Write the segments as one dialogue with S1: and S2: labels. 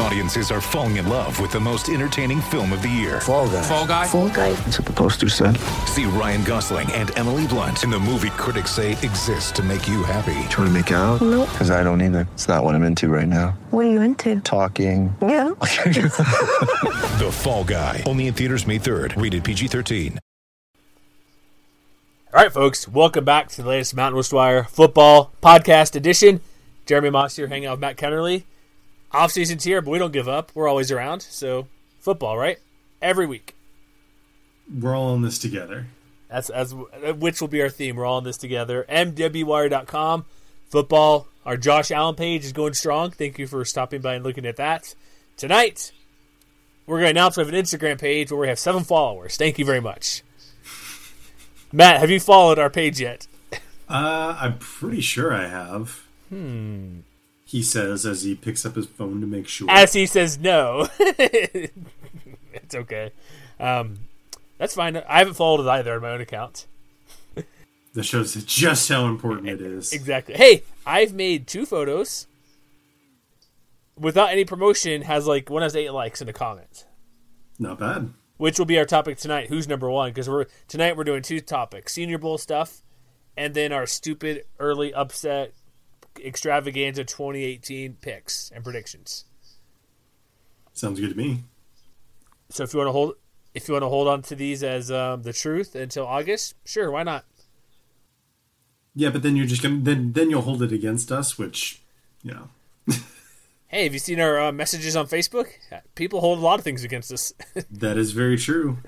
S1: Audiences are falling in love with the most entertaining film of the year.
S2: Fall guy.
S3: Fall guy.
S4: Fall guy.
S2: That's what the poster said.
S1: See Ryan Gosling and Emily Blunt in the movie critics say exists to make you happy.
S2: Trying to make it out?
S4: Nope.
S2: Because I don't either. It's not what I'm into right now.
S4: What are you into?
S2: Talking.
S4: Yeah.
S1: The Fall Guy. Only in theaters May 3rd. Rated PG-13.
S5: All right, folks, welcome back to the latest Mountain West Wire football podcast edition. Jeremy Mauss here, hanging out with Matt Kennerly. Off season's here, but we don't give up. We're always around. So, football, right? Every week.
S6: We're all in this together.
S5: That's as which will be our theme. We're all in this together. MWWire.com. Football. Our Josh Allen page is going strong. Thank you for stopping by and looking at that. Tonight, we're going to announce we have an Instagram page where we have seven followers. Thank you very much. Matt, have you followed our page yet?
S6: Uh, I'm pretty sure I have. Hmm. He says as he picks up his phone to make sure.
S5: As he says no. it's okay. Um, that's fine. I haven't followed it either on my own account.
S6: that shows just how important it is.
S5: Exactly. Hey, I've made two photos without any promotion. Has like one has eight likes in a comment,
S6: Not bad.
S5: which will be our topic tonight. Who's number one? Because we're tonight we're doing two topics: Senior Bowl stuff, and then our stupid early upset extravaganza 2018 picks and predictions.
S6: Sounds good to me.
S5: So if you want to hold, if you want to hold on to these as um, the truth until August, sure, why not?
S6: Yeah, but then you're just gonna then then you'll hold it against us, which you know.
S5: Hey, have you seen our uh, messages on Facebook? People hold a lot of things against us.
S6: That is very true.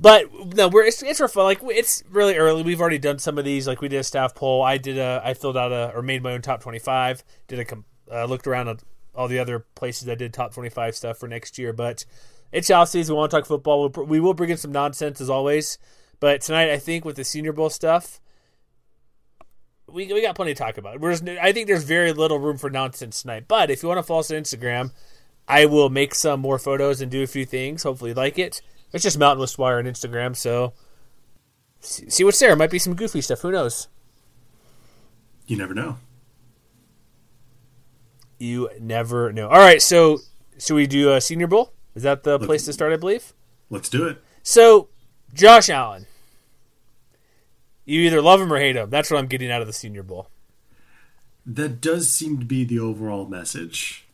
S5: But no, we're it's, it's for fun. Like it's really early. We've already done some of these. Like we did a staff poll. I did a. I filled out a or made my own top twenty five. Did a uh, looked around at all the other places that did top twenty five stuff for next year. But it's off season. We want to talk football. We'll, we will bring in some nonsense as always. But tonight, I think with the Senior Bowl stuff, we we got plenty to talk about. Just, I think there's very little room for nonsense tonight. But if you want to follow us on Instagram, I will make some more photos and do a few things. Hopefully, you like it. It's just Mountain West Wire on Instagram, so see what's there. Might be some goofy stuff. Who knows?
S6: You never know.
S5: You never know. All right, so should we do a Senior Bowl? Is that the place to start? I believe.
S6: Let's do it.
S5: So, Josh Allen, you either love him or hate him. That's what I'm getting out of the Senior Bowl.
S6: That does seem to be the overall message.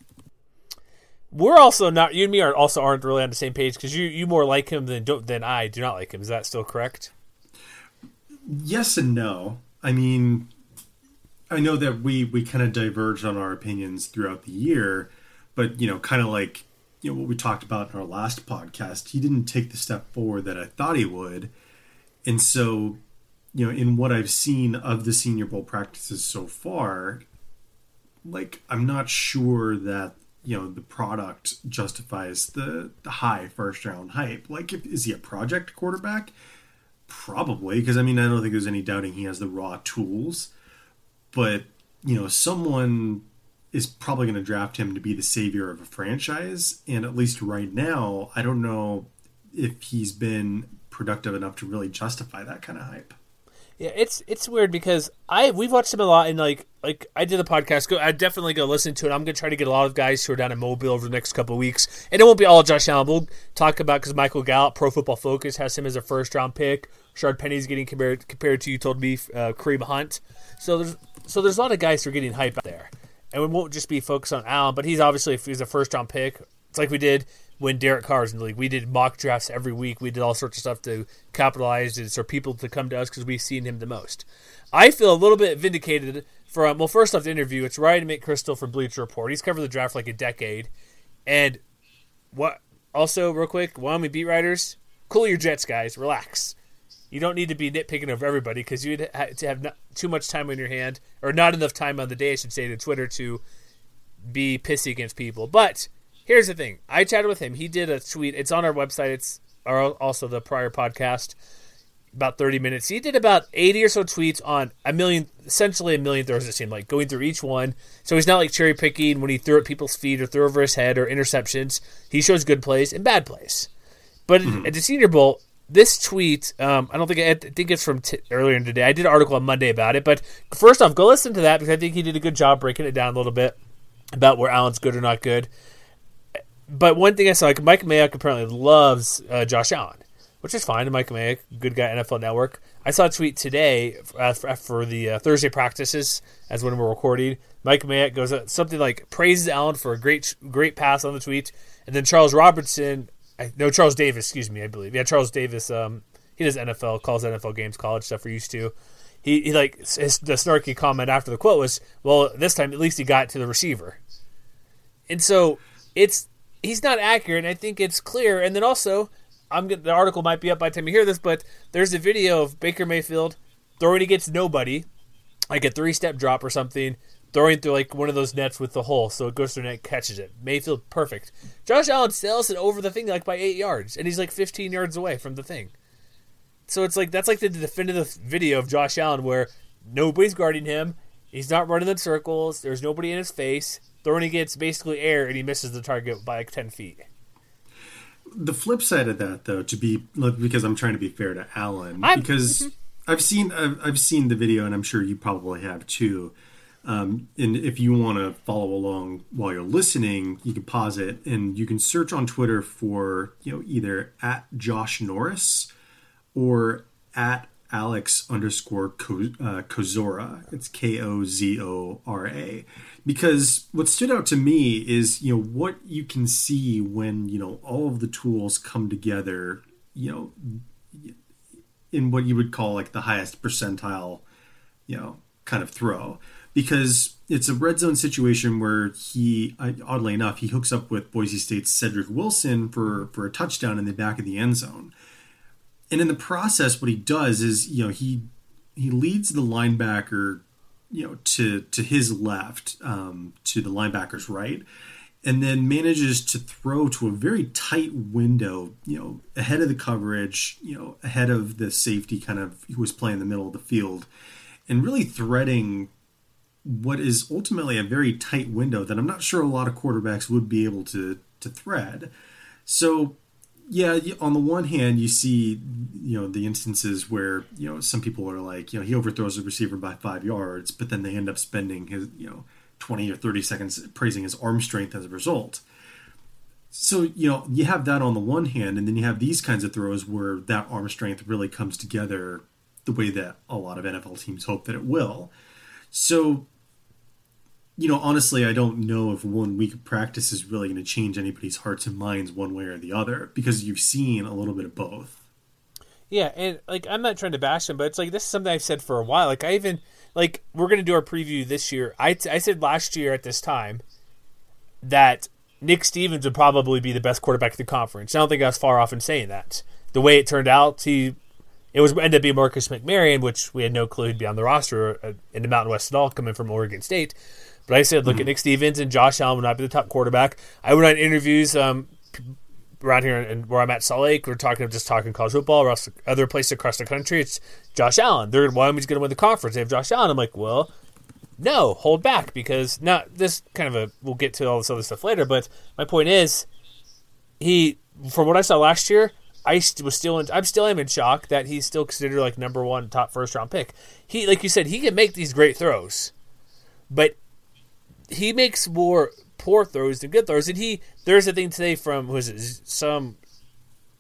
S5: We're also not. You and me are also aren't really on the same page because you you more like him than than I do not like him. Is that still correct?
S6: Yes and no. I mean, I know that we we kind of diverged on our opinions throughout the year, but you know, kind of like you know what we talked about in our last podcast, he didn't take the step forward that I thought he would, and so you know, in what I've seen of the Senior Bowl practices so far, like I'm not sure that you know the product justifies the the high first round hype. Like, if, is he a project quarterback? Probably, because I mean, I don't think there's any doubting he has the raw tools. But you know, someone is probably going to draft him to be the savior of a franchise, and at least right now, I don't know if he's been productive enough to really justify that kind of hype.
S5: Yeah, it's it's weird because I we've watched him a lot and like like I did a podcast. Go, I definitely go listen to it. I'm gonna try to get a lot of guys who are down in Mobile over the next couple weeks, and it won't be all Josh Allen. We'll talk about because Michael Gallup, Pro Football Focus, has him as a first round pick. Shard Penny's getting compared compared to you told me uh, Kareem Hunt. So there's so there's a lot of guys who are getting hype out there, and we won't just be focused on Allen, but he's obviously if he's a first round pick. It's like we did when Derek Carr was in the league. We did mock drafts every week. We did all sorts of stuff to capitalize and for people to come to us because we've seen him the most. I feel a little bit vindicated from well, first off, the interview. It's Ryan McCrystal from Bleacher Report. He's covered the draft like a decade, and what also real quick, Wyoming beat writers, cool your jets, guys. Relax. You don't need to be nitpicking over everybody because you'd have to have not, too much time on your hand, or not enough time on the day, I should say, to Twitter to be pissy against people. But here's the thing: I chatted with him. He did a tweet. It's on our website. It's our, also the prior podcast. About 30 minutes. He did about 80 or so tweets on a million, essentially a million throws. It seemed like going through each one. So he's not like cherry picking when he threw at people's feet or threw over his head or interceptions. He shows good plays and bad plays. But at the Senior Bowl, this tweet, um, I don't think I, I think it's from t- earlier today. I did an article on Monday about it, but first off, go listen to that because I think he did a good job breaking it down a little bit about where Allen's good or not good. But one thing I saw, like Mike Mayock apparently loves uh, Josh Allen, which is fine. Mike Mayock, good guy, NFL Network. I saw a tweet today uh, for, for, the uh, Thursday practices, as when we're recording. Mike Mayock goes uh, something like praises Allen for a great great pass on the tweet, and then Charles Robertson I, no Charles Davis, excuse me, I believe. Yeah, Charles Davis. Um, he does NFL, calls NFL games, college stuff. We're used to. He, he like his, the snarky comment after the quote was, "Well, this time at least he got to the receiver." And so it's he's not accurate. I think it's clear. And then also, I'm the article might be up by the time you hear this, but there's a video of Baker Mayfield throwing against nobody, like a three step drop or something, throwing through like one of those nets with the hole, so it goes through net, catches it. Mayfield, perfect. Josh Allen sails it over the thing like by eight yards, and he's like 15 yards away from the thing. So it's like that's like the definitive video of Josh Allen where nobody's guarding him. He's not running in circles. There's nobody in his face. Throwing against basically air, and he misses the target by like 10 feet.
S6: The flip side of that, though, to be because I'm trying to be fair to Allen, I'm, because mm-hmm. I've seen I've, I've seen the video, and I'm sure you probably have too um, and if you want to follow along while you're listening, you can pause it and you can search on Twitter for you know either at Josh Norris or at Alex underscore uh, Kozora. It's K O Z O R A. Because what stood out to me is you know what you can see when you know all of the tools come together. You know, in what you would call like the highest percentile, you know, kind of throw because it's a red zone situation where he, oddly enough, he hooks up with Boise State's Cedric Wilson for for a touchdown in the back of the end zone. And in the process, what he does is, you know, he he leads the linebacker, you know, to to his left, um, to the linebacker's right, and then manages to throw to a very tight window, you know, ahead of the coverage, you know, ahead of the safety kind of who was playing the middle of the field, and really threading what is ultimately a very tight window that I'm not sure a lot of quarterbacks would be able to to thread. So, yeah, on the one hand, you see, you know, the instances where you know some people are like, you know, he overthrows a receiver by five yards, but then they end up spending his, you know, twenty or thirty seconds praising his arm strength as a result. So, you know, you have that on the one hand, and then you have these kinds of throws where that arm strength really comes together the way that a lot of NFL teams hope that it will. So you know, honestly, I don't know if one week of practice is really going to change anybody's hearts and minds one way or the other because you've seen a little bit of both.
S5: Yeah, and like I'm not trying to bash him, but it's like this is something I've said for a while. Like I even like we're going to do our preview this year. I, t- I said last year at this time that Nick Stevens would probably be the best quarterback in the conference. I don't think I was far off in saying that. The way it turned out, he it was ended up being Marcus McMaryion, which we had no clue he'd be on the roster uh, in the Mountain West at all, coming from Oregon State. But I said, look mm-hmm. at Nick Stevens and Josh Allen would not be the top quarterback. I went on interviews um, around here and where I'm at Salt Lake. We're talking just talking college football or other places across the country. It's Josh Allen. They're Wyoming's going to win the conference. They have Josh Allen. I'm like, well, no, hold back because not this kind of a. We'll get to all this other stuff later. But my point is, he from what I saw last year, I was still in, I'm still am in shock that he's still considered like number one top first round pick. He like you said he can make these great throws, but he makes more poor throws than good throws. And he there's a thing today from was it some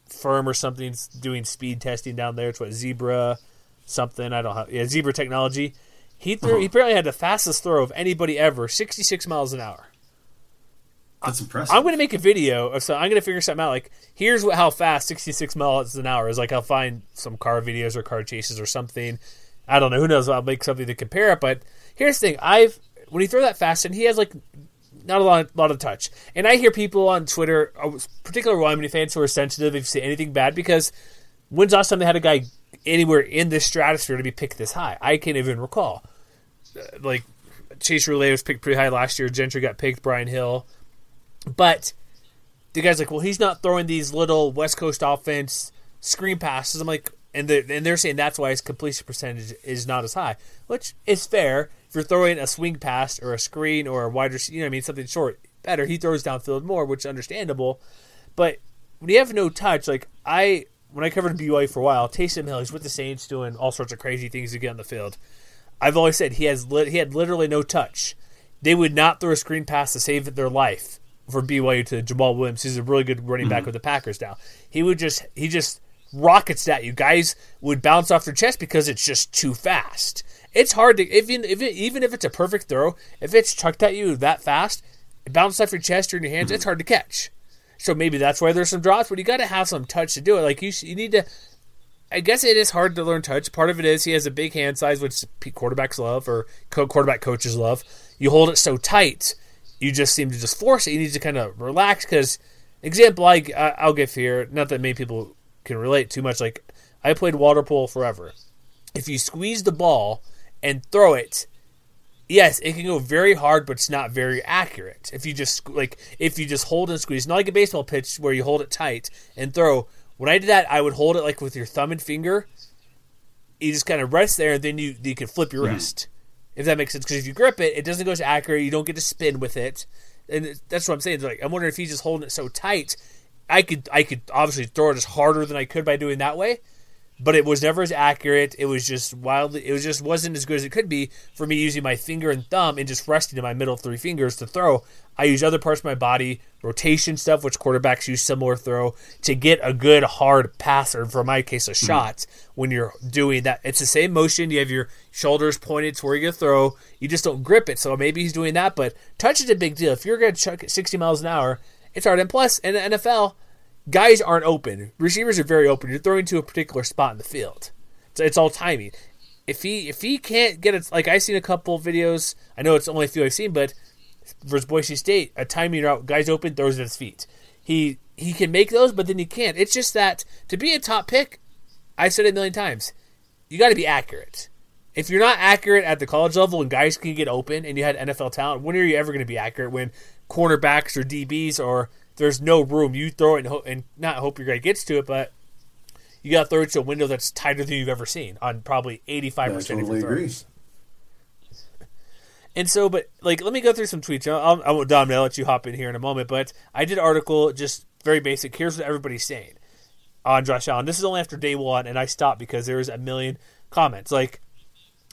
S5: firm or something doing speed testing down there. It's what zebra something I don't know. Yeah, zebra technology. He threw. Uh-huh. He apparently had the fastest throw of anybody ever, 66 miles an hour.
S6: That's impressive.
S5: I'm going to make a video of so I'm going to figure something out. Like, here's what, how fast 66 miles an hour is. Like, I'll find some car videos or car chases or something. I don't know. Who knows? I'll make something to compare it. But here's the thing: I've when he throw that fast, and he has like not a lot, lot of touch. And I hear people on Twitter, uh, particular Wyoming fans, who are sensitive if you say anything bad because when's the last time they had a guy anywhere in this stratosphere to be picked this high? I can't even recall. Uh, like Chase Roullier was picked pretty high last year. Gentry got picked. Brian Hill, but the guy's like, well, he's not throwing these little West Coast offense screen passes. I'm like, and and they're saying that's why his completion percentage is not as high, which is fair you're throwing a swing pass or a screen or a wider, you know, I mean, something short, better. He throws downfield more, which is understandable. But when you have no touch, like I, when I covered BYU for a while, Taysom Hill, he's with the Saints doing all sorts of crazy things to get on the field. I've always said he has li- he had literally no touch. They would not throw a screen pass to save their life for BYU to Jamaal Williams. He's a really good running back mm-hmm. with the Packers now. He would just he just rockets at you. Guys would bounce off their chest because it's just too fast. It's hard to even if it, even if it's a perfect throw, if it's chucked at you that fast, it bounces off your chest or in your hands. It's hard to catch. So maybe that's why there's some drops, but you got to have some touch to do it. Like you, you need to. I guess it is hard to learn touch. Part of it is he has a big hand size, which quarterbacks love or quarterback coaches love. You hold it so tight, you just seem to just force it. You need to kind of relax because, example, like I'll give here, not that many people can relate too much. Like I played water polo forever. If you squeeze the ball and throw it, yes, it can go very hard, but it's not very accurate. If you just like if you just hold and squeeze, not like a baseball pitch where you hold it tight and throw. When I did that, I would hold it like with your thumb and finger. You just kind of rest there, and then you you can flip your mm-hmm. wrist, if that makes sense. Because if you grip it, it doesn't go as accurate. You don't get to spin with it, and that's what I'm saying. Like I'm wondering if he's just holding it so tight. I could I could obviously throw it as harder than I could by doing that way, but it was never as accurate. It was just wildly. It was just wasn't as good as it could be for me using my finger and thumb and just resting in my middle three fingers to throw. I use other parts of my body, rotation stuff, which quarterbacks use similar throw to get a good hard pass, or for my case, a mm-hmm. shot. Mm-hmm. When you're doing that, it's the same motion. You have your shoulders pointed to where you're gonna throw. You just don't grip it. So maybe he's doing that, but touch is a big deal. If you're gonna chuck it 60 miles an hour, it's hard. And plus, in the NFL guys aren't open. Receivers are very open. You're throwing to a particular spot in the field. It's, it's all timing. If he if he can't get it, like I've seen a couple videos. I know it's only a few I've seen, but versus Boise State, a timing route, guys open, throws at his feet. He he can make those, but then he can't. It's just that to be a top pick, I said it a million times. You got to be accurate. If you're not accurate at the college level and guys can get open and you had NFL talent, when are you ever going to be accurate when cornerbacks or DBs or there's no room. You throw it and, ho- and not hope your guy gets to it, but you got to throw it to a window that's tighter than you've ever seen on probably 85% totally of your throws. And so, but like, let me go through some tweets. I'll, I'll, Dom, I'll let you hop in here in a moment. But I did article, just very basic. Here's what everybody's saying on Josh Allen. This is only after day one, and I stopped because there was a million comments. Like,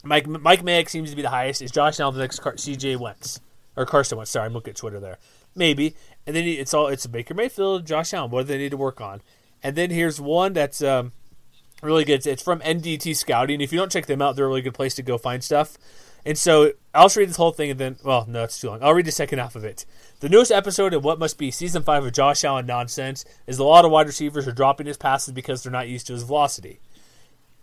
S5: Mike Mike Mayock seems to be the highest. Is Josh Allen the next Car- CJ Wentz or Carson Wentz? Sorry, I'm looking at Twitter there. Maybe. And then it's all it's Baker Mayfield, Josh Allen. What do they need to work on? And then here's one that's um, really good. It's from NDT Scouting. If you don't check them out, they're a really good place to go find stuff. And so I'll just read this whole thing and then, well, no, it's too long. I'll read the second half of it. The newest episode of what must be season five of Josh Allen nonsense is a lot of wide receivers are dropping his passes because they're not used to his velocity.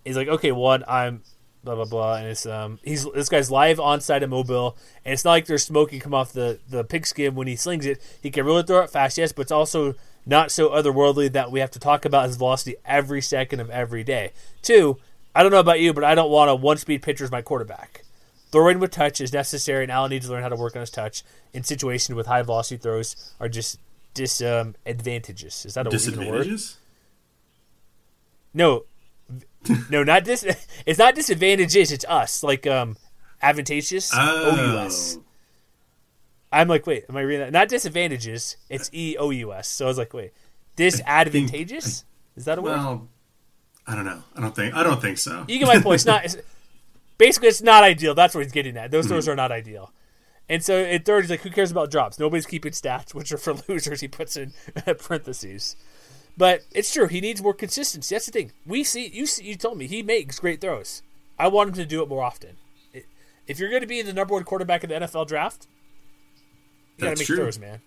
S5: He's like, okay, one, I'm blah blah blah, and it's um he's this guy's live on site at Mobile, and it's not like there's smoke can come off the the pigskin when he slings it. He can really throw it fast, yes, but it's also not so otherworldly that we have to talk about his velocity every second of every day. Two, I don't know about you, but I don't want a one speed pitcher as my quarterback. Throwing with touch is necessary, and Allen needs to learn how to work on his touch in situations with high velocity throws are just disadvantages. Um, is that a disadvantages? word? No, no, not dis. It's not disadvantages. It's us. Like um, advantageous. Oh. O-U-S. I'm like, wait, am I reading that? Not disadvantages. It's E O U S. So I was like, wait, disadvantageous. Is that a word? Well,
S6: I don't know. I don't think. I don't think so.
S5: You get my point. It's not. It's, basically, it's not ideal. That's what he's getting at. Those throws mm-hmm. are not ideal. And so in third, he's like, who cares about drops? Nobody's keeping stats, which are for losers. He puts in parentheses. But it's true. He needs more consistency. That's the thing. We see you. See, you told me he makes great throws. I want him to do it more often. If you're going to be the number one quarterback in the NFL draft, you got to make true. throws, man.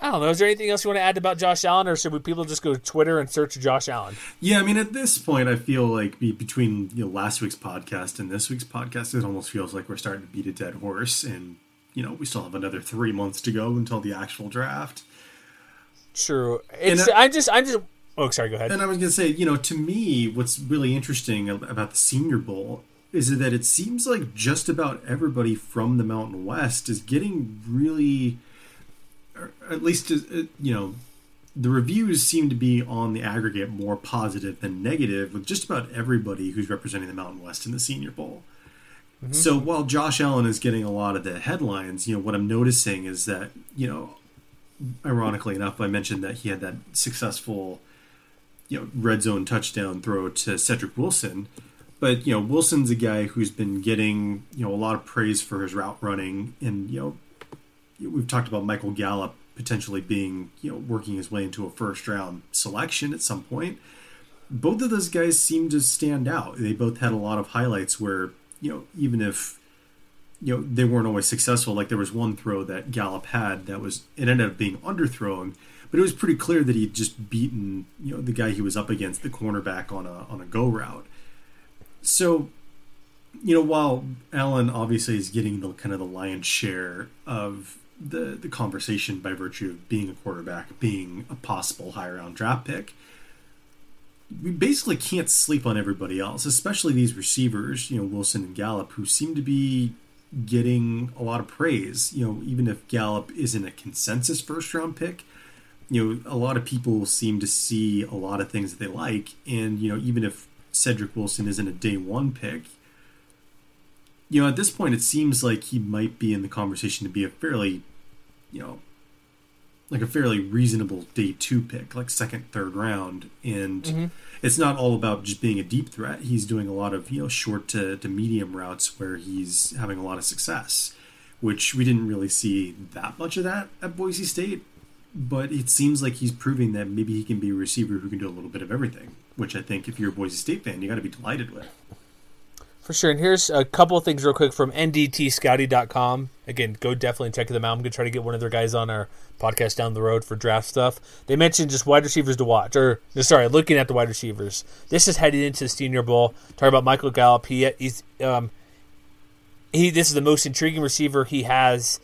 S5: I don't know. Is there anything else you want to add about Josh Allen, or should we people just go to Twitter and search Josh Allen?
S6: Yeah, I mean, at this point, I feel like between you know, last week's podcast and this week's podcast, it almost feels like we're starting to beat a dead horse, and you know, we still have another three months to go until the actual draft.
S5: True. It's. I, am just. I'm just. Oh, sorry. Go ahead.
S6: And I was gonna say, you know, to me, what's really interesting about the Senior Bowl is that it seems like just about everybody from the Mountain West is getting really, at least, uh, you know, the reviews seem to be on the aggregate more positive than negative with just about everybody who's representing the Mountain West in the Senior Bowl. Mm-hmm. So while Josh Allen is getting a lot of the headlines, you know, what I'm noticing is that, you know, ironically enough, I mentioned that he had that successful you know red zone touchdown throw to Cedric Wilson. But you know Wilson's a guy who's been getting you know a lot of praise for his route running, and you know we've talked about Michael Gallup potentially being you know working his way into a first round selection at some point. Both of those guys seem to stand out. They both had a lot of highlights where you know even if you know they weren't always successful. Like there was one throw that Gallup had that was it ended up being underthrown, but it was pretty clear that he'd just beaten you know the guy he was up against, the cornerback on a on a go route. So, you know, while Allen obviously is getting the kind of the lion's share of the the conversation by virtue of being a quarterback, being a possible high round draft pick. We basically can't sleep on everybody else, especially these receivers, you know, Wilson and Gallup, who seem to be getting a lot of praise. You know, even if Gallup isn't a consensus first round pick, you know, a lot of people seem to see a lot of things that they like. And, you know, even if Cedric Wilson isn't a day one pick, you know, at this point, it seems like he might be in the conversation to be a fairly, you know, like a fairly reasonable day two pick, like second, third round. And mm-hmm. It's not all about just being a deep threat. He's doing a lot of, you know, short to, to medium routes where he's having a lot of success, which we didn't really see that much of that at Boise State. But it seems like he's proving that maybe he can be a receiver who can do a little bit of everything, which I think if you're a Boise State fan, you got to be delighted with.
S5: For sure. And here's a couple of things real quick from ndtscouting.com. Again, go definitely check them out. I'm going to try to get one of their guys on our podcast down the road for draft stuff. They mentioned just wide receivers to watch, or sorry, looking at the wide receivers. This is heading into the Senior Bowl. Talking about Michael Gallup. He he's um he. This is the most intriguing receiver he has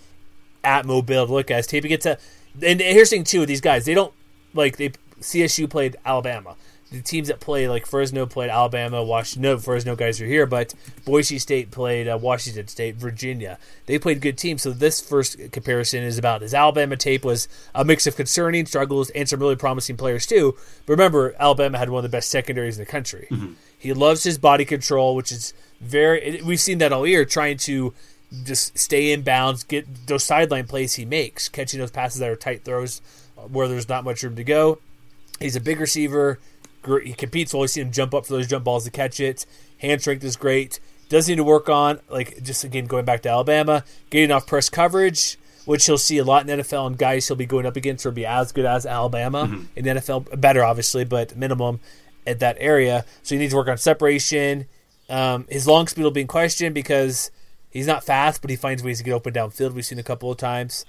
S5: at Mobile to look at. Tape gets a. And here's the thing too with these guys. They don't like they CSU played Alabama the teams that played like Fresno played Alabama, Washington. No, Fresno guys are here, but Boise State played uh, Washington State, Virginia. They played good teams. So this first comparison is about his Alabama tape was a mix of concerning struggles and some really promising players too. But remember, Alabama had one of the best secondaries in the country. Mm-hmm. He loves his body control, which is very. We've seen that all year, trying to just stay in bounds, get those sideline plays he makes, catching those passes that are tight throws where there's not much room to go. He's a big receiver he competes. You see him jump up for those jump balls to catch it. Hand strength is great. Does need to work on, like just again going back to Alabama, getting off press coverage, which he'll see a lot in NFL, and guys he'll be going up against will be as good as Alabama mm-hmm. in NFL, better obviously, but minimum at that area. So he needs to work on separation. Um, his long speed will be in question because he's not fast, but he finds ways to get open downfield. We've seen a couple of times.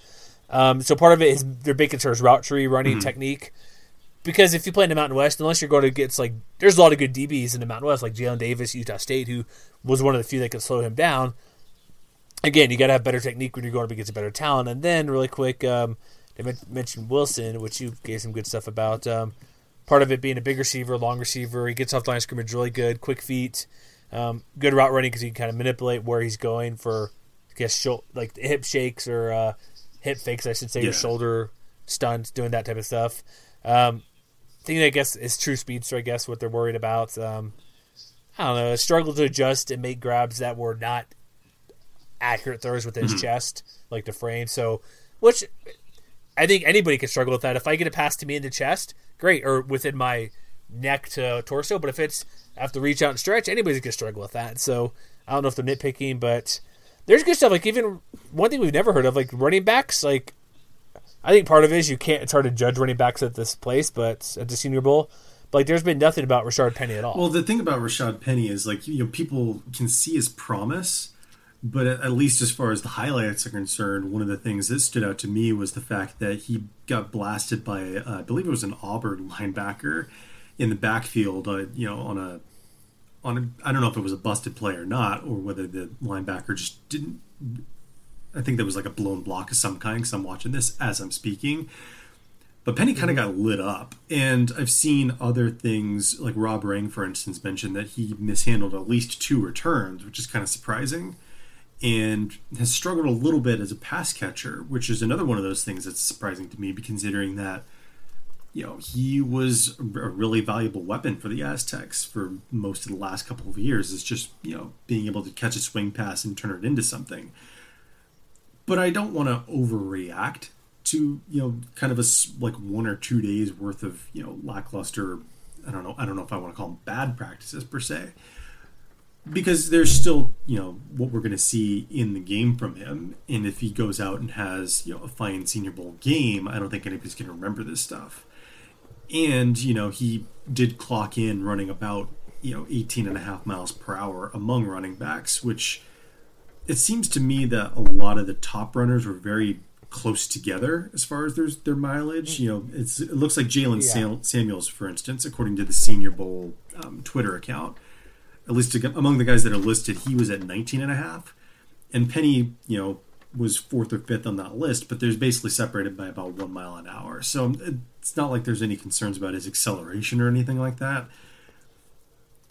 S5: Um, so part of it is their big concern is route tree running mm-hmm. technique because if you play in the Mountain West, unless you're going to get like, there's a lot of good DBs in the Mountain West, like Jalen Davis, Utah State, who was one of the few that could slow him down. Again, you got to have better technique when you're going up against a better talent. And then, really quick, um, they mentioned Wilson, which you gave some good stuff about. Um, part of it being a big receiver, long receiver. He gets off the line of scrimmage really good, quick feet, um, good route running because he can kind of manipulate where he's going for, I guess, like hip shakes or uh, hip fakes, I should say, yeah. or shoulder stunts, doing that type of stuff. Um, thing I guess is true speedster. I guess what they're worried about. Um, I don't know. Struggle to adjust and make grabs that were not accurate throws with his mm-hmm. chest, like the frame. So, which I think anybody can struggle with that. If I get a pass to me in the chest, great, or within my neck to torso. But if it's I have to reach out and stretch, anybody's gonna struggle with that. So I don't know if they're nitpicking, but there's good stuff. Like even one thing we've never heard of, like running backs. Like I think part of it is you can't. It's hard to judge running backs at this place, but at the Senior Bowl, but like there's been nothing about Rashard Penny at all.
S6: Well, the thing about Rashard Penny is like you know people can see his promise, but at least as far as the highlights are concerned, one of the things that stood out to me was the fact that he got blasted by uh, I believe it was an Auburn linebacker in the backfield. Uh, you know on a on a, I don't know if it was a busted play or not, or whether the linebacker just didn't I think there was like a blown block of some kind because I'm watching this as I'm speaking. But Penny kind of mm-hmm. got lit up. And I've seen other things, like Rob Rang, for instance, mentioned that he mishandled at least two returns, which is kind of surprising. And has struggled a little bit as a pass catcher, which is another one of those things that's surprising to me, considering that, you know, he was a really valuable weapon for the Aztecs for most of the last couple of years, is just, you know, being able to catch a swing pass and turn it into something but I don't want to overreact to you know kind of a like one or two days worth of you know lackluster I don't know. I don't know if I want to call them bad practices per se, because there's still you know what we're going to see in the game from him. And if he goes out and has you know a fine Senior Bowl game, I don't think anybody's going to remember this stuff. And you know he did clock in running about you know 18 and a half miles per hour among running backs, which it seems to me that a lot of the top runners were very close together as far as their their mileage. You know, it's it looks like Jaylen
S5: Yeah.
S6: Sam, Samuels, for instance, according to the Senior Bowl um, Twitter account, at least to, among the guys that are listed, he was at 19 and a half, and Penny, you know, was fourth or fifth on that list, but there's basically separated by about one mile an hour. So it's not like there's any concerns about his acceleration or anything like that.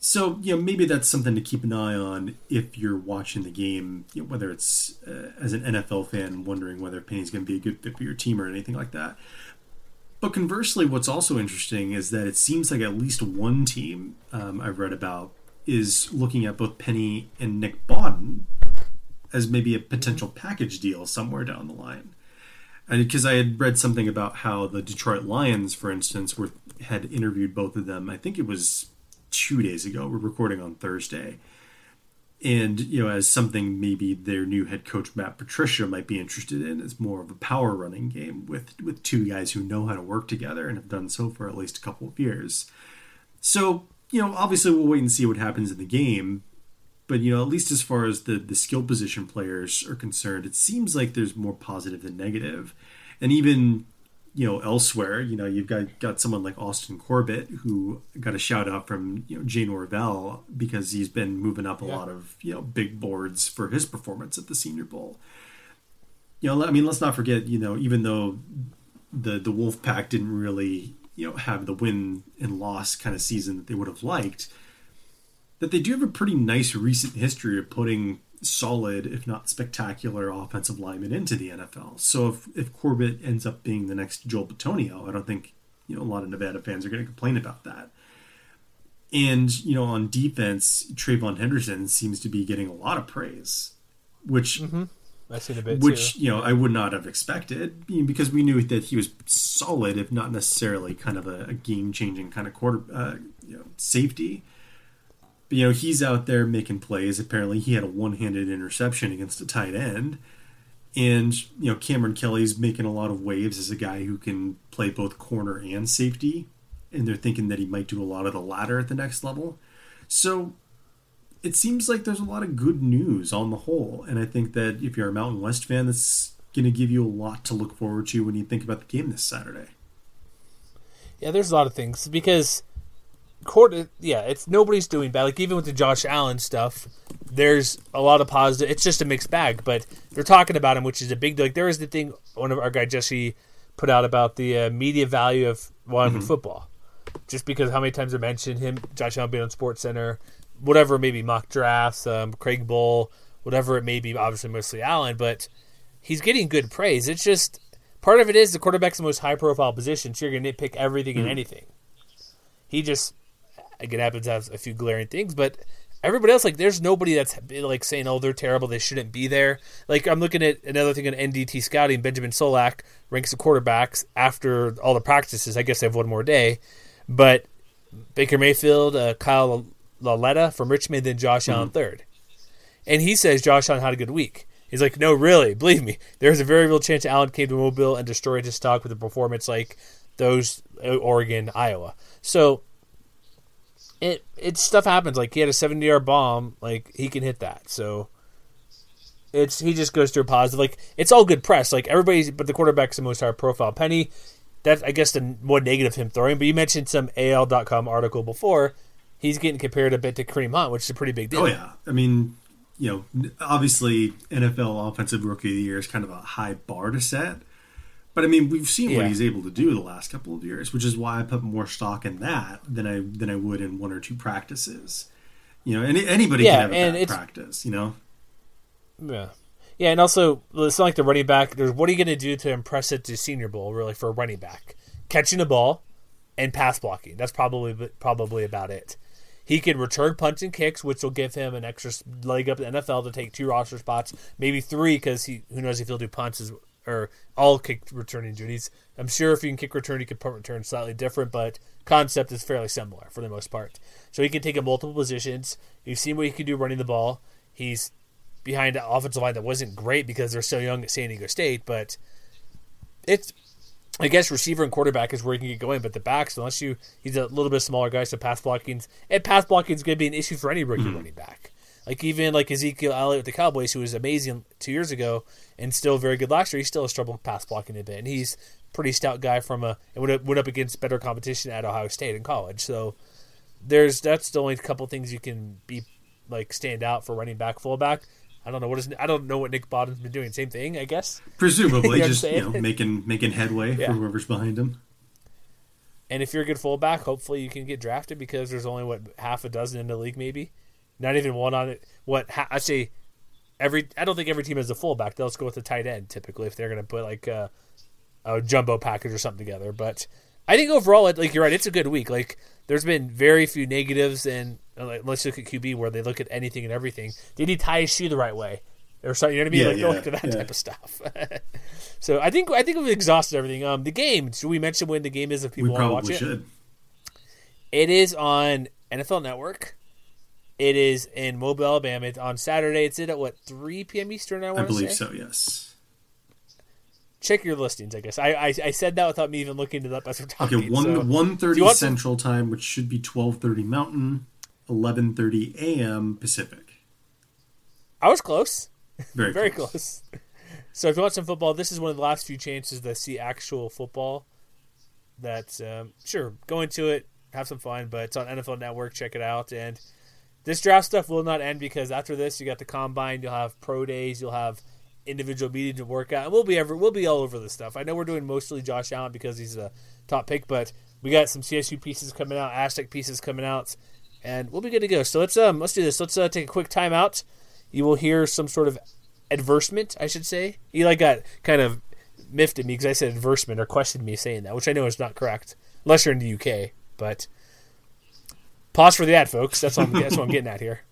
S6: So you know maybe that's something to keep an eye on if you're watching the game, you know, whether it's uh, as an NFL fan wondering whether Penny's going to be a good fit for your team or anything like that. But conversely, what's also interesting is that it seems like at least one team um, I've read about is looking at both Penny and Nick Bawden as maybe a potential package deal somewhere down the line. And because I had read something about how the Detroit Lions, for instance, were had interviewed both of them. I think it was two days ago. We're recording on Thursday. And, you know, as something maybe their new head coach Matt Patricia might be interested in is more of a power running game with with two guys who know how to work together and have done so for at least a couple of years. So, you know, obviously we'll wait and see what happens in the game. But, you know, at least as far as the, the skill position players are concerned, it seems like there's more positive than negative. And even, you know, elsewhere, you know, you've got, got someone like Austin Corbett who got a shout out from, you know, jane orvell because he's been moving up a
S5: Yeah.
S6: lot of, you know, big boards for his performance at the Senior Bowl. You know, I mean, let's not forget, you know, even though the the Wolf Pack didn't really, you know, have the win and loss kind of season that they would have liked, that they do have a pretty nice recent history of putting solid, if not spectacular, offensive linemen into the NFL. So if if Corbett ends up being the next Joel Bitonio, I don't think you know a lot of Nevada fans are going to complain about that. And you know, on defense, Trayvon Henderson seems to be getting a lot of praise, which
S5: I've seen a bit
S6: which
S5: too.
S6: you know I would not have expected because we knew that he was solid, if not necessarily kind of a, a game-changing kind of quarter uh, you know, safety. But you know he's out there making plays. Apparently, he had a one-handed interception against a tight end, and you know Kameron Kelly's making a lot of waves as a guy who can play both corner and safety. And they're thinking that he might do a lot of the latter at the next level. So it seems like there's a lot of good news on the whole. And I think that if you're a Mountain West fan, that's going to give you a lot to look forward to when you think about the game this Saturday.
S5: Yeah, there's a lot of things because court. Yeah, it's nobody's doing bad. Like even with the Josh Allen stuff, there's a lot of positive. It's just a mixed bag, but they're talking about him, which is a big. Like there is the thing. One of our guy Jesse put out about the uh, media value of Wyoming football, just because how many times I mentioned him, Josh Allen being on Sports Center, whatever maybe mock drafts, um, Craig Bull, whatever it may be. Obviously, mostly Allen, but he's getting good praise. It's just part of it is the quarterback's the most high profile position, so you're going to nitpick everything and anything. He just again happens to have a few glaring things, but everybody else like there's nobody that's like saying oh they're terrible they shouldn't be there. Like I'm looking at another thing on NDT scouting. Benjamin Solak ranks the quarterbacks after all the practices. I guess they have one more day, but Baker Mayfield, uh, Kyle Lauletta from Richmond, then Josh Allen third. And he says Josh Allen had a good week. He's like, no, really, believe me. There's a very real chance Allen came to Mobile and destroyed his stock with a performance like those uh, Oregon, Iowa. So it it stuff happens. Like he had a 70 yard bomb, like he can hit that. So it's he just goes through a positive. Like it's all good press. Like everybody's, but the quarterback's the most high profile. Penny, that's I guess the more negative him throwing. But you mentioned some AL.com article before. He's getting compared a bit to Kareem Hunt, which is a pretty big deal.
S6: Oh, yeah. I mean, you know, obviously NFL Offensive Rookie of the Year is kind of a high bar to set. But I mean, we've seen what he's able to do the last couple of years, which is why I put more stock in that than I than I would in one or two practices. You know, any, anybody
S5: Yeah,
S6: can have a
S5: and
S6: bad practice. You know,
S5: Yeah. Yeah, and also it's not like the running back. There's what are you going to do to impress it to Senior Bowl really for a running back? Catching the ball and pass blocking. That's probably probably about it. He can return punts and kicks, which will give him an extra leg up in the NFL to take two roster spots, maybe three, because he who knows if he'll do punts as or all kick returning duties. I'm sure if you can kick return, you can punt return slightly different, but concept is fairly similar for the most part. So he can take in multiple positions. You've seen what he can do running the ball. He's behind an offensive line that wasn't great because they're so young at San Diego State, but it's I guess receiver and quarterback is where he can get going, but the backs, unless you he's a little bit smaller guy, so pass blocking and pass blocking is going to be an issue for any rookie hmm. running back. Like even like Ezekiel Elliott with the Cowboys, who was amazing two years ago and still very good last year, he still has trouble pass blocking a bit, and he's a pretty stout guy from a and went up, went up against better competition at Ohio State in college. So there's that's the only couple things you can be like stand out for running back, fullback. I don't know what is I don't know what Nick Bawden's been doing. Same thing, I guess.
S6: Presumably,
S5: You know
S6: just you know, making making headway
S5: Yeah.
S6: for whoever's behind him.
S5: And if you're a good fullback, hopefully you can get drafted because there's only what half a dozen in the league, maybe, not even one on it. What I say, every I don't think every team has a fullback. They'll just go with the tight end typically if they're going to put like a, a jumbo package or something together. But I think overall, like you're right, it's a good week. Like there's been very few negatives, and uh, like, let's look at QB where they look at anything and everything. Did he tie his shoe the right way? Or something, you know what I mean?
S6: Yeah,
S5: like
S6: yeah,
S5: into that
S6: yeah.
S5: type of stuff. so I think I think we've exhausted everything. Um, the game. Should we mention when the game is if
S6: We
S5: people want to watch
S6: probably
S5: it?
S6: should.
S5: It is on NFL Network. It is in Mobile, Alabama. It's on Saturday. It's in at what 3 p.m. Eastern. I
S6: I
S5: to
S6: believe
S5: say.
S6: so. Yes.
S5: Check your listings. I guess I, I I said that without me even looking it up as we're talking.
S6: Okay, one
S5: so-
S6: one thirty
S5: to-
S6: Central Time, which should be twelve thirty Mountain, eleven thirty a.m. Pacific.
S5: I was close.
S6: Very
S5: Very
S6: close.
S5: close. So if you want some football, this is one of the last few chances to see actual football. That's um, sure go into it, have some fun, but it's on NFL Network. Check it out. And this draft stuff will not end because after this, you got the combine, you'll have pro days, you'll have individual meetings to work out, and we'll be ever we'll be all over this stuff. I know we're doing mostly Josh Allen because he's a top pick, but we got some CSU pieces coming out, Aztec pieces coming out, and we'll be good to go. So let's um let's do this. Let's uh, take a quick timeout. You will hear some sort of adversement, I should say. Eli got kind of miffed at me because I said adversement or questioned me saying that, which I know is not correct unless you're in the UK. But pause for the ad, folks. That's what I'm, that's what I'm getting at here.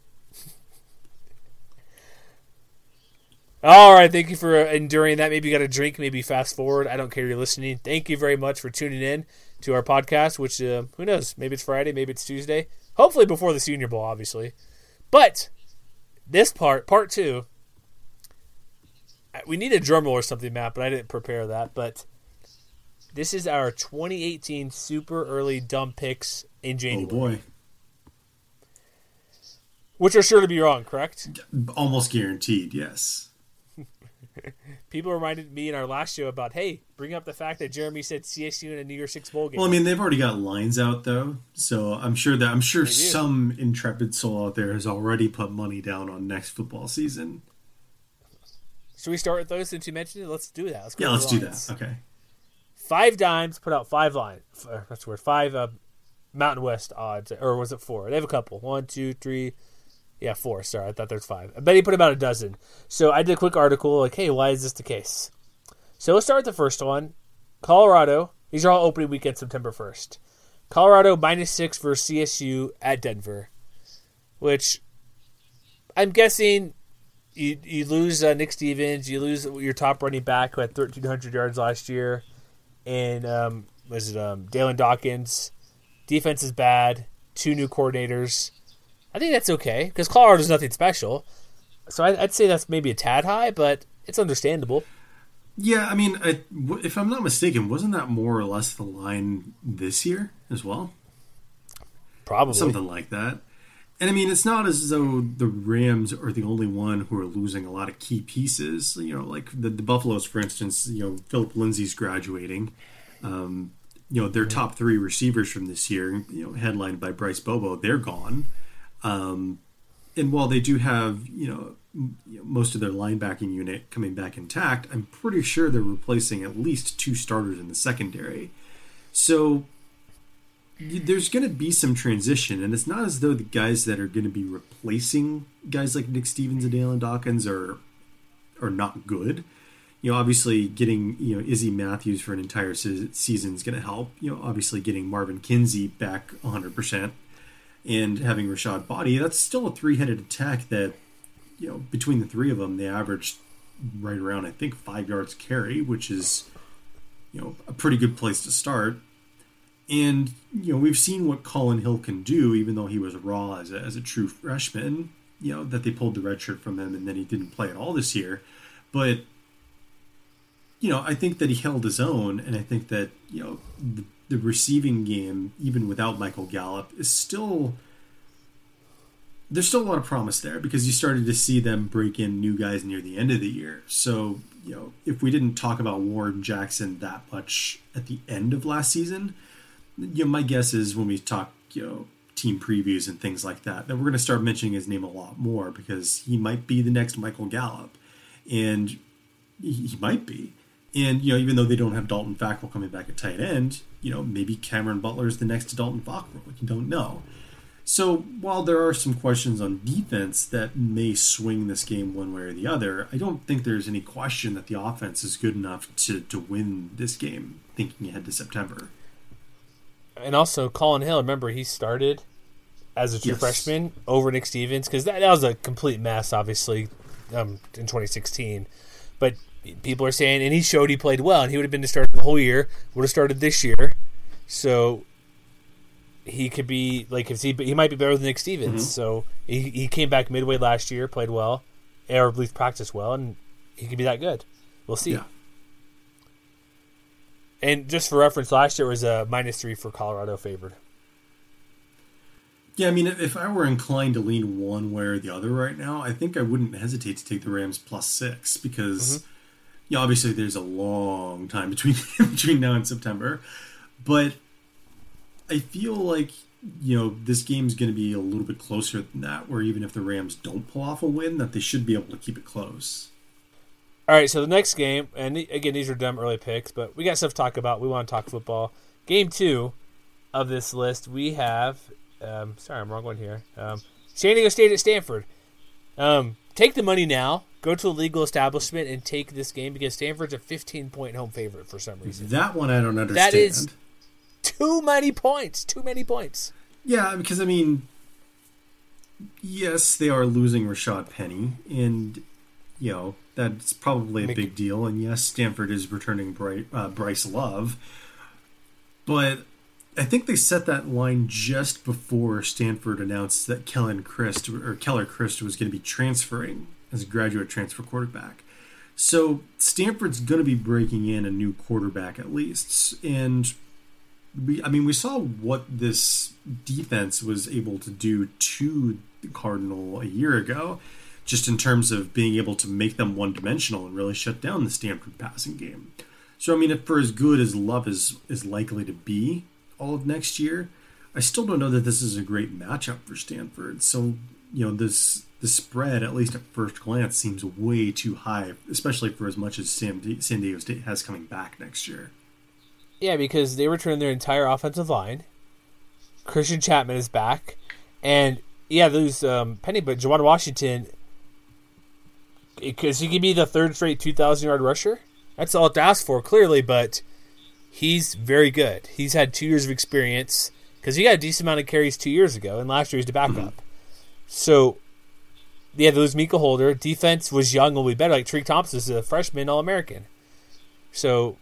S5: All right, thank you for enduring that. Maybe you got a drink, maybe fast forward. I don't care. You're listening. Thank you very much for tuning in to our podcast. Which uh, who knows? Maybe it's Friday, maybe it's Tuesday. Hopefully before the Senior Bowl, obviously. But this part, part two, we need a drum roll or something, Matt. But I didn't prepare that. But this is our 2018 super early dumb picks in
S6: Oh
S5: January,
S6: boy,
S5: which are sure to be wrong. Correct?
S6: almost guaranteed. Yes.
S5: People reminded me in our last show about, hey, bring up the fact that Jeremy said CSU in a New Year's Six bowl game.
S6: Well, I mean, they've already got lines out though, so I'm sure that I'm sure some intrepid soul out there has already put money down on next football season.
S5: Should we start with those since you mentioned it? Let's do that. Let's
S6: Yeah, let's do that. Okay.
S5: 5Dimes put out five line. That's word. Five uh, Mountain West odds, or was it four? They have a couple. One, two, three. Yeah, four. Sorry, I thought there's five. I bet he put about a dozen. So I did a quick article like, hey, why is this the case? So let's start with the first one. Colorado. These are all opening weekend, September first. Colorado minus six versus CSU at Denver, which I'm guessing you you lose uh, Nick Stevens, you lose your top running back who had 1,300 yards last year, and um, was it um, Dalyn Dawkins? Defense is bad. Two new coordinators. I think that's okay because Colorado's nothing special. So I, I'd say that's maybe a tad high, but it's understandable.
S6: Yeah, I mean, I, if I'm not mistaken, wasn't that more or less the line this year as well?
S5: Probably.
S6: Something like that. And I mean, it's not as though the Rams are the only one who are losing a lot of key pieces. You know, like the, the Buffaloes, for instance. You know, Phillip Lindsay's graduating. Um, you know, their top three receivers from this year, you know, headlined by Bryce Bobo, they're gone. Um, and while they do have, you know, most of their linebacking unit coming back intact, I'm pretty sure they're replacing at least two starters in the secondary. So there's going to be some transition, and it's not as though the guys that are going to be replacing guys like Nick Stevens and Dalyn Dawkins are are not good. You know, obviously getting you know Izzy Matthews for an entire se- season is going to help. You know, obviously getting Marvin Kinsey back 100 percent and having Rashaad Boddie, that's still a three-headed attack that you know between the three of them they averaged right around I think five yards carry, which is you know a pretty good place to start. And you know we've seen what Collin Hill can do, even though he was raw as a, as a true freshman. You know that they pulled the red shirt from him, and then he didn't play at all this year. But you know I think that he held his own, and I think that you know the, the receiving game, even without Michael Gallup, is still there's still a lot of promise there because you started to see them break in new guys near the end of the year. So, you know, if we didn't talk about Warren Jackson that much at the end of last season, you know, my guess is when we talk, you know, team previews and things like that, that we're going to start mentioning his name a lot more because he might be the next Michael Gallup. And he might be. And, you know, even though they don't have Dalton Fackrell coming back at tight end, you know, maybe Cameron Butler is the next Dalton Fackrell. You don't know. So while there are some questions on defense that may swing this game one way or the other, I don't think there's any question that the offense is good enough to, to win this game, thinking ahead to September.
S5: And also, Collin Hill, remember, he started as a true
S6: Yes.
S5: freshman over Nick Stevens because that, that was a complete mess, obviously, um, in 2016. But people are saying, and he showed he played well, and he would have been the starter the whole year, would have started this year. So he could be like if he he might be better than Nick Stevens. Mm-hmm. So he he came back midway last year, played well, or at least practiced well, and he could be that good. We'll see.
S6: Yeah.
S5: And just for reference, last year was a minus three for Colorado favored.
S6: Yeah, I mean, if I were inclined to lean one way or the other right now, I think I wouldn't hesitate to take the Rams plus six because, mm-hmm. Yeah, obviously there's a long time between between now and September, but I feel like you know this game's going to be a little bit closer than that. Where even if the Rams don't pull off a win, that they should be able to keep it close.
S5: All right, so the next game, and again, these are dumb early picks, but we got stuff to talk about. We want to talk football. Game two of this list, we have. Um, sorry, I'm wrong one here. Um, San Diego State at Stanford. Um, take the money now. Go to a legal establishment and take this game because Stanford's a 15 point home favorite for some reason.
S6: That one I don't understand.
S5: That is- Too many points. Too many points.
S6: Yeah, because I mean, yes, they are losing Rashaad Penny, and you know that's probably a
S5: Make-
S6: big deal. And yes, Stanford is returning Bryce, uh, Bryce Love, but I think they set that line just before Stanford announced that Kellen Chryst or Keller Chryst was going to be transferring as a graduate transfer quarterback. So Stanford's going to be breaking in a new quarterback at least, and we I mean we saw what this defense was able to do to the Cardinal a year ago, just in terms of being able to make them one dimensional and really shut down the Stanford passing game. So I mean, if for as good as Love is is likely to be all of next year, I still don't know that this is a great matchup for Stanford. So you know this the spread, at least at first glance, seems way too high, especially for as much as San, San Diego State has coming back next year.
S5: Yeah, because they returned their entire offensive line. Christian Chapman is back, and yeah, they lose um, Penny, but Juwan Washington, because he could be the third straight two thousand yard rusher. That's all to ask for, clearly, but he's very good. He's had two years of experience because he got a decent amount of carries two years ago, and last year he's the backup. So, yeah, was Mikah Holder. Defense was young, will be better. Like Tariq Thompson is a freshman All American. So,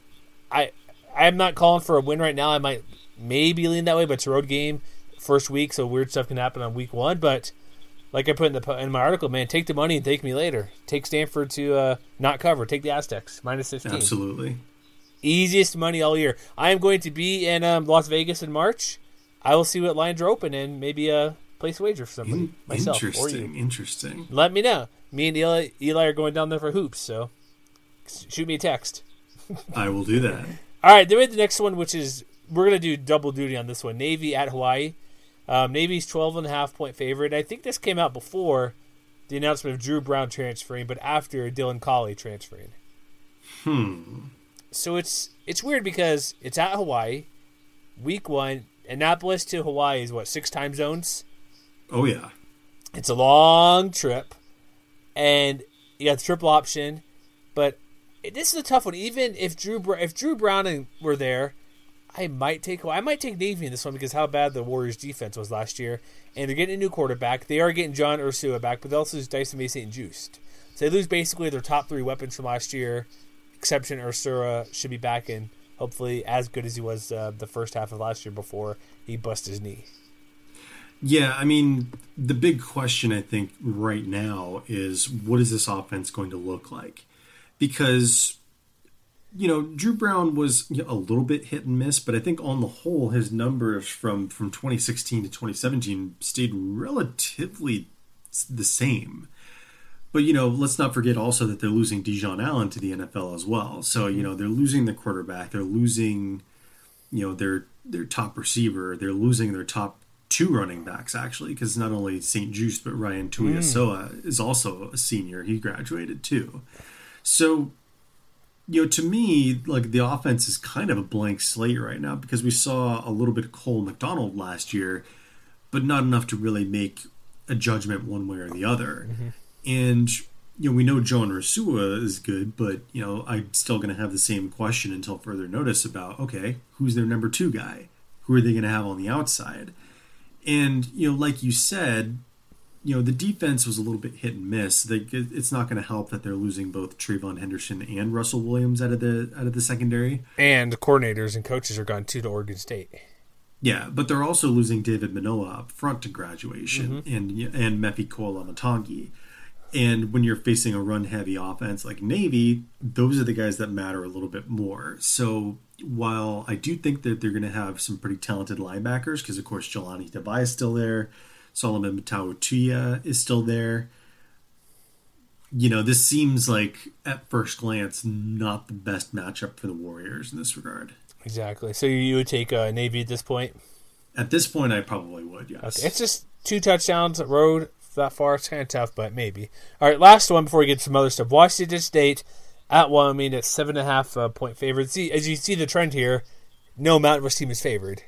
S5: I I'm not calling for a win right now. I might maybe lean that way, but it's a road game, first week, so weird stuff can happen on week one. But like I put in the in my article, man, take the money and take me later. Take Stanford to uh, not cover. Take the Aztecs minus fifteen.
S6: Absolutely.
S5: Easiest money all year. I am going to be in um, Las Vegas in March. I will see what lines are open and maybe uh, place a wager for somebody
S6: In-
S5: myself or
S6: interesting.
S5: you.
S6: Interesting.
S5: Let me know. Me and Eli, Eli are going down there for hoops, so shoot me a text.
S6: I will do that.
S5: All right, then we have the next one, which is we're gonna do double duty on this one. Navy at Hawaii. Um, Navy's 12 and a half point favorite. I think this came out before the announcement of Dru Brown transferring, but after Dylan Collie transferring.
S6: Hmm.
S5: So it's it's weird because it's at Hawaii, week one. Annapolis to Hawaii is what six time zones.
S6: Oh yeah.
S5: It's a long trip, and you got the triple option. But this is a tough one. Even if Dru if Dru Brown were there, I might take I might take Navy in this one because how bad the Warriors defense was last year, and they're getting a new quarterback. They are getting John Ursua back, but they also lose Dyson Mason and Juiced. So they lose basically their top three weapons from last year. Exception Ursua should be back in, hopefully as good as he was uh, the first half of last year before he busted his knee.
S6: Yeah, I mean, the big question I think right now is what is this offense going to look like? Because you know, Dru Brown was a little bit hit and miss, but I think on the whole, his numbers from from 2016 to 2017 stayed relatively the same. But you know, let's not forget also that they're losing Dijon Allen to the NFL as well. So you mm-hmm. know, they're losing the quarterback, they're losing, you know, their their top receiver, they're losing their top two running backs actually, because not only St. Juste but Ryan Tuiasoa mm. is also a senior. He graduated too. So you know, to me, like the offense is kind of a blank slate right now because we saw a little bit of Cole McDonald last year, but not enough to really make a judgment one way or the other. Mm-hmm. And you know, we know John Ursua is good, but you know, I'm still going to have the same question until further notice about okay, who's their number two guy? Who are they going to have on the outside? And you know, like you said, you know the defense was a little bit hit and miss. They, it's not going to help that they're losing both Trayvon Henderson and Russell Williams out of the out of the secondary.
S5: And coordinators and coaches are gone too to Oregon State.
S6: Yeah, but they're also losing David Manoa up front to graduation mm-hmm. and and Mefi Koula And when you're facing a run heavy offense like Navy, those are the guys that matter a little bit more. So while I do think that they're going to have some pretty talented linebackers, because of course Jahlani Tavai is still there, Solomon Matautia is still there. You know, this seems like at first glance not the best matchup for the Warriors in this regard.
S5: Exactly. So you would take uh, Navy at this point?
S6: At this point, I probably would. Yes.
S5: Okay. It's just two touchdowns road that far. It's kind of tough, but maybe. All right, last one before we get to some other stuff. Washington State at Wyoming at seven and a half uh, point favorites. See, as you see the trend here, no Mountain West team is favored.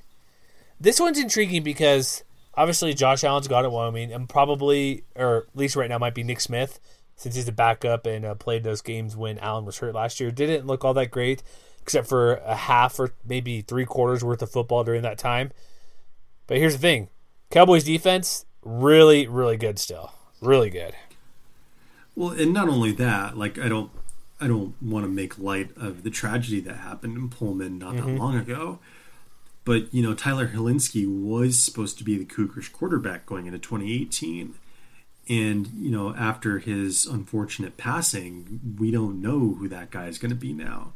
S5: This one's intriguing because obviously Josh Allen's got it Wyoming, and probably, or at least right now, might be Nick Smith since he's a backup and uh, played those games when Allen was hurt last year. Didn't look all that great, except for a half or maybe three quarters worth of football during that time. But here's the thing Cowboys defense, really, really good still. Really good.
S6: Well, and not only that, like, I don't. I don't want to make light of the tragedy that happened in Pullman not mm-hmm. that long ago but you know, Tyler Hilinski was supposed to be the Cougars quarterback going into 2018. And you know, after his unfortunate passing, we don't know who that guy is going to be now.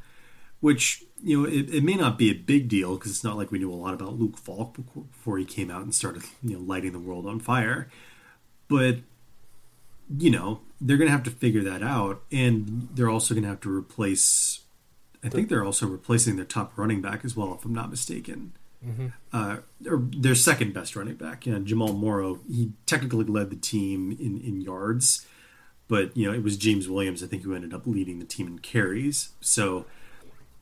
S6: Which you know, it, it may not be a big deal because it's not like we knew a lot about Luke Falk before he came out and started you know lighting the world on fire. But you know, they're going to have to figure that out, and they're also going to have to replace I think they're also replacing their top running back as well, if I'm not mistaken. Mm-hmm. Uh, or their second best running back, you know, Jamal Morrow. He technically led the team in, in yards, but you know it was James Williams, I think, who ended up leading the team in carries. So,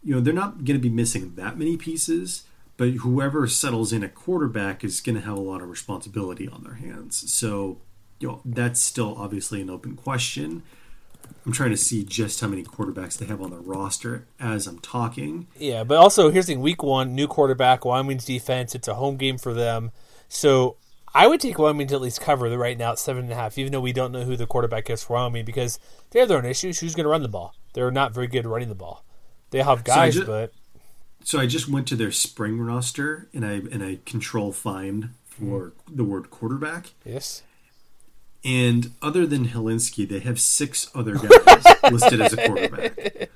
S6: you know, they're not going to be missing that many pieces, but whoever settles in a quarterback is going to have a lot of responsibility on their hands. So, you know, that's still obviously an open question. I'm trying to see just how many quarterbacks they have on the roster as I'm talking.
S5: Yeah, but also here's the thing: Week one, new quarterback, Wyoming's defense. It's a home game for them, so I would take Wyoming to at least cover the right now at seven and a half, even though we don't know who the quarterback is for Wyoming because they have their own issues. Who's going to run the ball? They're not very good at running the ball. They have guys, so just, but
S6: so I just went to their spring roster and I and I control find for mm. the word quarterback.
S5: Yes.
S6: And other than Hilinski, they have six other guys listed as a quarterback.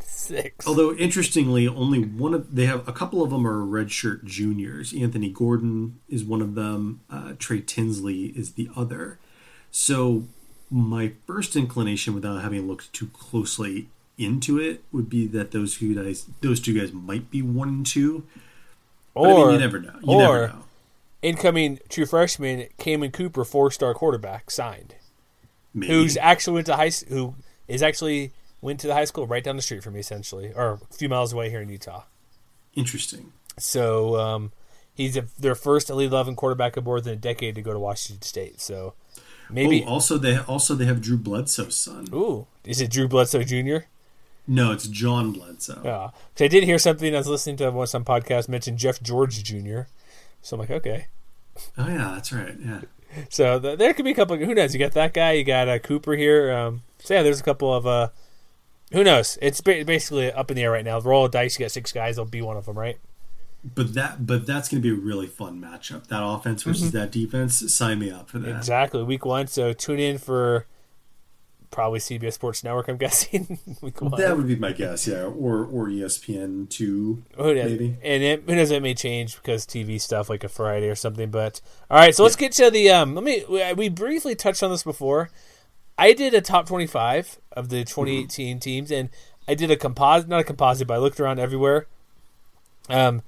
S5: Six.
S6: Although interestingly, only one of they have a couple of them are redshirt juniors. Anthony Gordon is one of them. Uh, Trey Tinsley is the other. So my first inclination, without having looked too closely into it, would be that those two guys, those two guys, might be one and two. But, or I mean, you never know. You or, never know
S5: incoming true freshman Cammon Cooper, four star quarterback, signed. Maybe. Who's actually went to high who is actually went to the high school right down the street from me, essentially, or a few miles away here in Utah.
S6: Interesting.
S5: So um, he's a, their first Elite Eleven quarterback aboard in a decade to go to Washington State. So maybe
S6: oh, also they also they have Drew Bledsoe's son.
S5: Ooh, is it Drew Bledsoe Jr.?
S6: No, it's John Bledsoe.
S5: Yeah, because I did hear something. I was listening to one some podcast mentioned Jeff George Jr. So I'm like, okay.
S6: Oh yeah, that's right. Yeah.
S5: So the, there could be a couple. Who knows? You got that guy. You got uh, Cooper here. Um, so yeah, there's a couple of. Uh, who knows? It's ba- basically up in the air right now. Roll a dice. You got six guys. I'll be one of them, right?
S6: But that but that's going to be a really fun matchup. That offense versus
S5: Mm-hmm.
S6: that defense. Sign me up for that.
S5: Exactly. Week one. So tune in for probably CBS Sports Network. I'm guessing.
S6: That would be my guess, yeah, or or ESPN two,
S5: Who knows?
S6: maybe.
S5: And it, who knows? It may change because TV stuff, like a Friday or something. But all right, so let's get to the. Um, let me. we- briefly touched on this before. I did a top twenty-five of the 2018 teams, and I did a composite, not a composite, but I looked around everywhere. Um,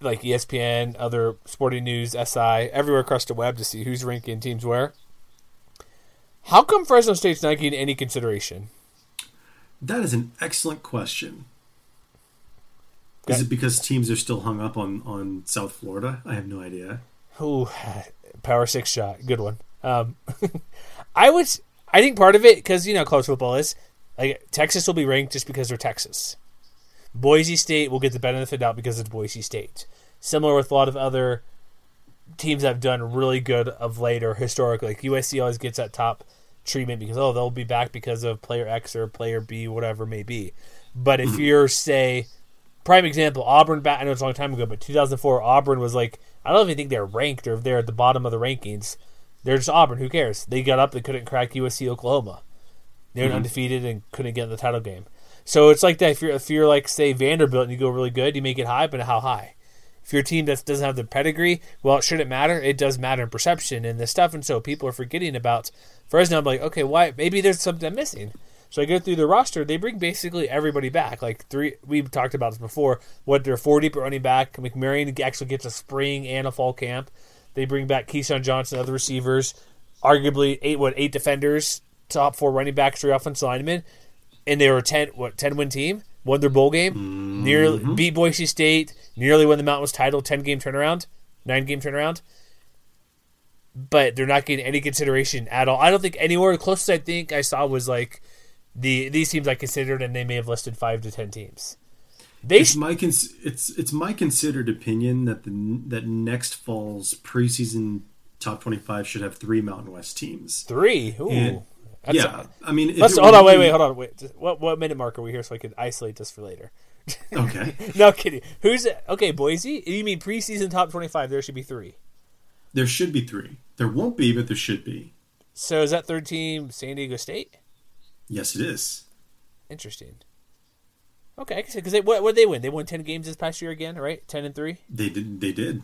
S5: like ESPN, other sporting news, SI, everywhere across the web to see who's ranking teams where. How come Fresno State's not getting any consideration?
S6: That is an excellent question. Is it because teams are still hung up on on South Florida? I have no idea.
S5: Ooh, power six shot, good one. Um, I would, I think part of it because you know college football is like Texas will be ranked just because they're Texas. Boise State will get the benefit of the doubt because it's Boise State. Similar with a lot of other teams have done really good of late or historically. Like USC always gets that top treatment because oh they'll be back because of player X or player B, whatever it may be. But if mm-hmm. you're say prime example, Auburn back I know it's a long time ago, but 2004 Auburn was like I don't even think they're ranked or they're at the bottom of the rankings. They're just Auburn. Who cares? They got up. They couldn't crack USC Oklahoma. They were mm-hmm. undefeated and couldn't get in the title game. So it's like that. If you're if you're like say Vanderbilt and you go really good, you make it high, but how high? If you're team doesn't have the pedigree, well, it shouldn't matter. It does matter in perception and this stuff, and so people are forgetting about Fresno. I'm like, okay, why? Maybe there's something I'm missing. So I go through the roster. They bring basically everybody back. Like three, we've talked about this before. What they're four deep running back. McMarion actually gets a spring and a fall camp. They bring back KeeSean Johnson, other receivers, arguably eight what eight defenders, top four running backs, three offensive linemen, and they were a ten what ten win team. Won their bowl game, nearly mm-hmm. beat Boise State, nearly won the Mountain West title, ten game turnaround, nine game turnaround. But they're not getting any consideration at all. I don't think anywhere. The closest I think I saw was like the these teams I considered, and they may have listed five to ten teams. They
S6: It's
S5: sh-
S6: my cons- it's it's my considered opinion that the that next fall's preseason top twenty five should have three Mountain West teams.
S5: three. Ooh,
S6: And-
S5: That's
S6: yeah, I mean,
S5: Let's hold on. Wait, wait, hold on. Wait. Just- What what minute mark are we here so I can isolate this for later?
S6: Okay,
S5: No kidding. Who's okay? Boise. You mean preseason top twenty five? There should be three.
S6: there should be three. There won't be, but there should be.
S5: So is that third team San Diego State?
S6: Yes, it is.
S5: Interesting. Okay, I can say because they what what did they win? They won ten games this past year again, right? Ten and three.
S6: They did. They did.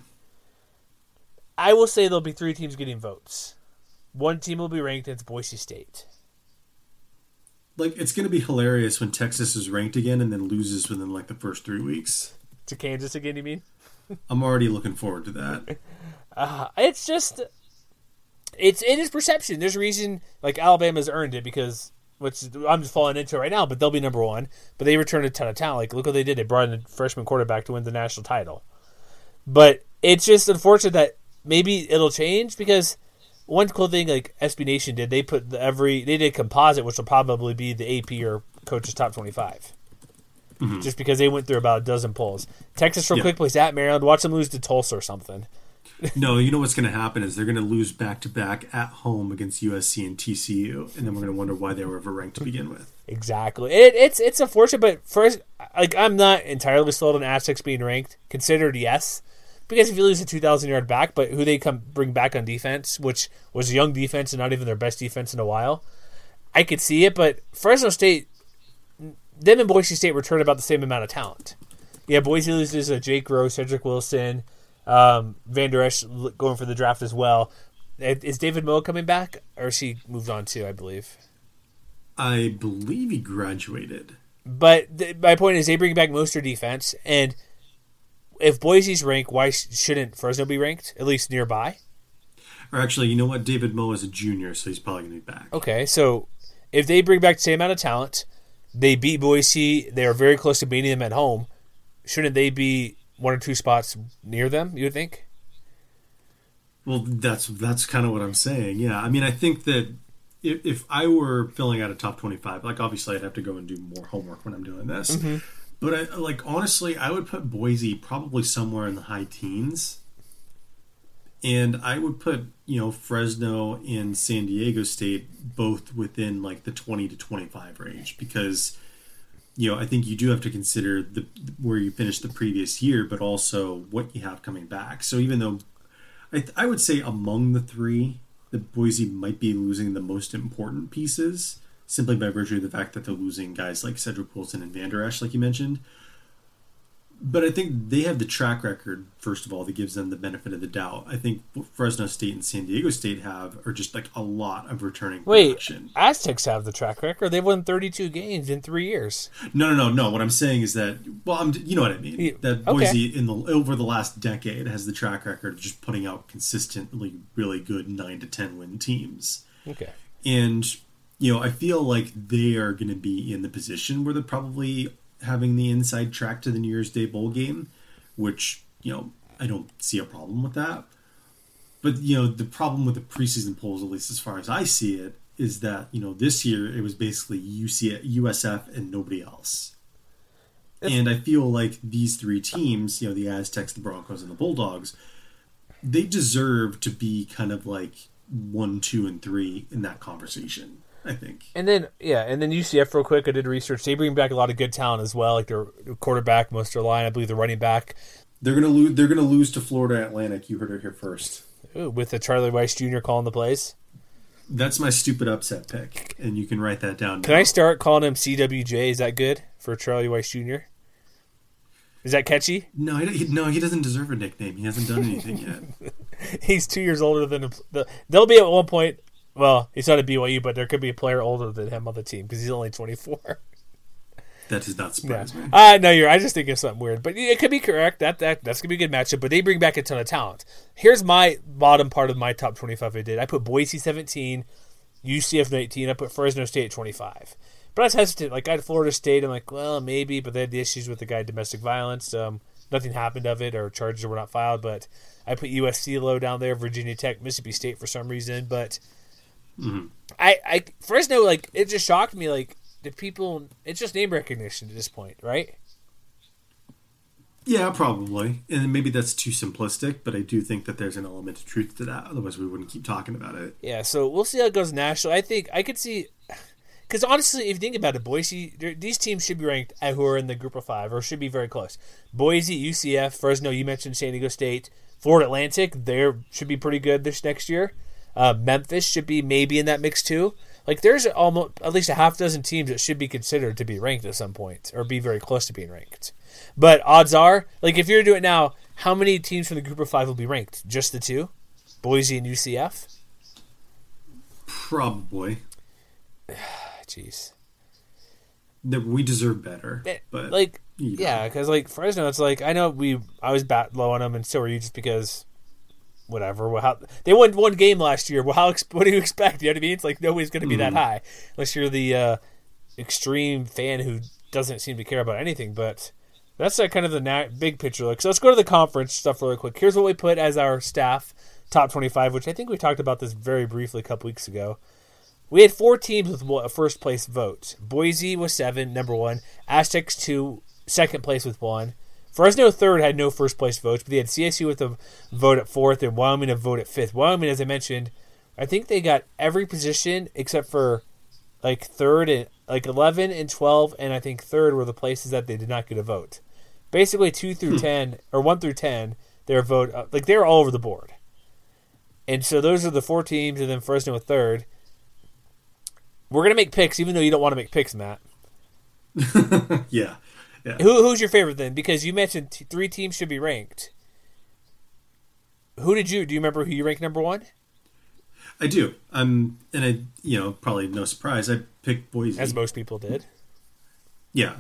S5: I will say there'll be three teams getting votes. One team will be ranked. and It's Boise State.
S6: Like it's going to be hilarious when Texas is ranked again and then loses within like the first three weeks.
S5: To Kansas again, you mean?
S6: I'm already looking forward to that.
S5: Uh, it's just it's it is perception. There's a reason like Alabama's earned it because which I'm just falling into right now, but they'll be number one. But they returned a ton of talent. Like look what they did. They brought in a freshman quarterback to win the national title. But it's just unfortunate that maybe it'll change because one cool thing like SB Nation did, they put the every they did composite, which will probably be the AP or coach's top twenty mm-hmm. Just because they went through about a dozen polls. Texas real
S6: Yeah.
S5: quick plays at Maryland. Watch them lose to Tulsa or something.
S6: No, you know what's going to happen is they're going to lose back to back at home against USC and TCU, and then we're going to wonder why they were ever ranked to begin with.
S5: Exactly. It, it's it's unfortunate, but first, like I'm not entirely sold on Aztecs being ranked. Considered yes, because if you lose a 2,000 yard back, but who they come bring back on defense, which was a young defense and not even their best defense in a while, I could see it. But Fresno State, them and Boise State return about the same amount of talent. Yeah, Boise loses a Jake Roh, Cedric Wilson, um, Vander Esch going for the draft as well. Is David Moa coming back, or is he moved on too? I believe.
S6: I believe he graduated.
S5: But th- my point is, they bring back most of their defense, and if Boise's ranked, why shouldn't Fresno be ranked at least nearby?
S6: Or actually, you know what? David Moa is a junior, so he's probably going to be back.
S5: Okay, so if they bring back the same amount of talent, they beat Boise, they are very close to beating them at home. Shouldn't they be one or two spots near them? You would think.
S6: Well, that's that's kind of what I'm saying. Yeah, I mean, I think that if, if I were filling out a top 25, like obviously I'd have to go and do more homework when I'm doing this. Mm-hmm. But I, like honestly, I would put Boise probably somewhere in the high teens. and I would put you know Fresno and San Diego State both within like the twenty to twenty five range because you know I think you do have to consider the where you finished the previous year, but also what you have coming back. So even though I, I would say among the three, the Boise might be losing the most important pieces simply by virtue of the fact that they're losing guys like Cedric Wilson and Vander Esch, like you mentioned. But I think they have the track record, first of all, that gives them the benefit of the doubt. I think Fresno State and San Diego State have are just like a lot of returning
S5: Wait,
S6: production.
S5: Aztecs have the track record. They've won 32 games in three years.
S6: No, no, no, no. What I'm saying is that, well, I'm, you know what I mean. That
S5: okay.
S6: Boise in the over the last decade has the track record of just putting out consistently really good nine to ten win teams.
S5: Okay.
S6: And, you know, I feel like they are going to be in the position where they're probably having the inside track to the New Year's Day bowl game, which, you know, I don't see a problem with that. But, you know, the problem with the preseason polls, at least as far as I see it, is that, you know, this year it was basically UC, USF and nobody else. And I feel like these three teams, you know, the Aztecs, the Broncos, and the Bulldogs, they deserve to be kind of like one, two, and three in that conversation. I think.
S5: And then yeah, and then UCF real quick. I did research. They bring back a lot of good talent as well, like their quarterback, most of their line. I believe the running back
S6: They're gonna lose. They're gonna lose to Florida Atlantic. You heard it here first.
S5: ooh, with the Charlie Weis Jr. calling the plays.
S6: That's my stupid upset pick, and you can write that down.
S5: Can I start calling him CWJ? Is that good for Charlie Weis Jr.? Is that catchy?
S6: No, he, no, he doesn't deserve a nickname. He hasn't done anything yet.
S5: He's two years older than the. There'll be at one point. Well, he's not at BYU, but there could be a player older than him on the team because he's only twenty four.
S6: That does not surprise me.
S5: I know you're. I just think it's something weird, but it could be correct. That that that's gonna be a good matchup. But they bring back a ton of talent. Here's my bottom part of my top 25. I did. I put Boise 17, UCF 19. I put Fresno State at 25. But I was hesitant. Like I had Florida State. I'm like, well, maybe, but they had the issues with the guy domestic violence. Um, nothing happened of it, or charges were not filed. But I put USC low down there, Virginia Tech, Mississippi State for some reason. But Mm-hmm. I, I Fresno, like it just shocked me. Like the people, it's just name recognition at this point, right?
S6: Yeah, probably, and maybe that's too simplistic. But I do think that there's an element of truth to that. Otherwise, we wouldn't keep talking about it.
S5: Yeah, so we'll see how it goes national. I think I could see, because honestly, if you think about it, Boise, these teams should be ranked at who are in the group of five, or should be very close. Boise, UCF, Fresno. You mentioned San Diego State, Florida Atlantic. They should be pretty good this next year. Uh, Memphis should be maybe in that mix too. Like there's almost at least a half dozen teams that should be considered to be ranked at some point, or be very close to being ranked. But odds are, like if you're to do it now, how many teams from the group of five will be ranked? Just the two, Boise and UCF.
S6: Probably
S5: Jeez.
S6: that we deserve better.
S5: Eh,
S6: But
S5: like yeah because like fresno it's like i know we i was bat low on them and so were you just because whatever. Well, how, they won one game last year. Well how what do you expect? You know what i mean? It's like nobody's going to be that high unless you're the uh, extreme fan who doesn't seem to care about anything but that's like kind of the na- big picture. Look so let's go to the conference stuff really quick. Here's what we put as our staff top 25 which i think we talked about this very briefly a couple weeks ago. We had four teams with a first place vote. Boise was seven, number one. Aztecs two, second place with one. Fresno third had no first place votes, but they had CSU with a vote at fourth and Wyoming a vote at fifth. Wyoming, as I mentioned, I think they got every position except for like third and like eleven and twelve, and I think third were the places that they did not get a vote. Basically, two through ten or one through ten, their vote uh, like they were all over the board. And so those are the four teams, and then Fresno a third. We're gonna make picks, even though you don't want to make picks, Matt.
S6: yeah, yeah.
S5: Who who's your favorite then? Because you mentioned t- three teams should be ranked. Who did you do? You remember who you ranked number one?
S6: I do. I'm, and I, you know, probably no surprise. I picked Boise.
S5: As most people did.
S6: yeah,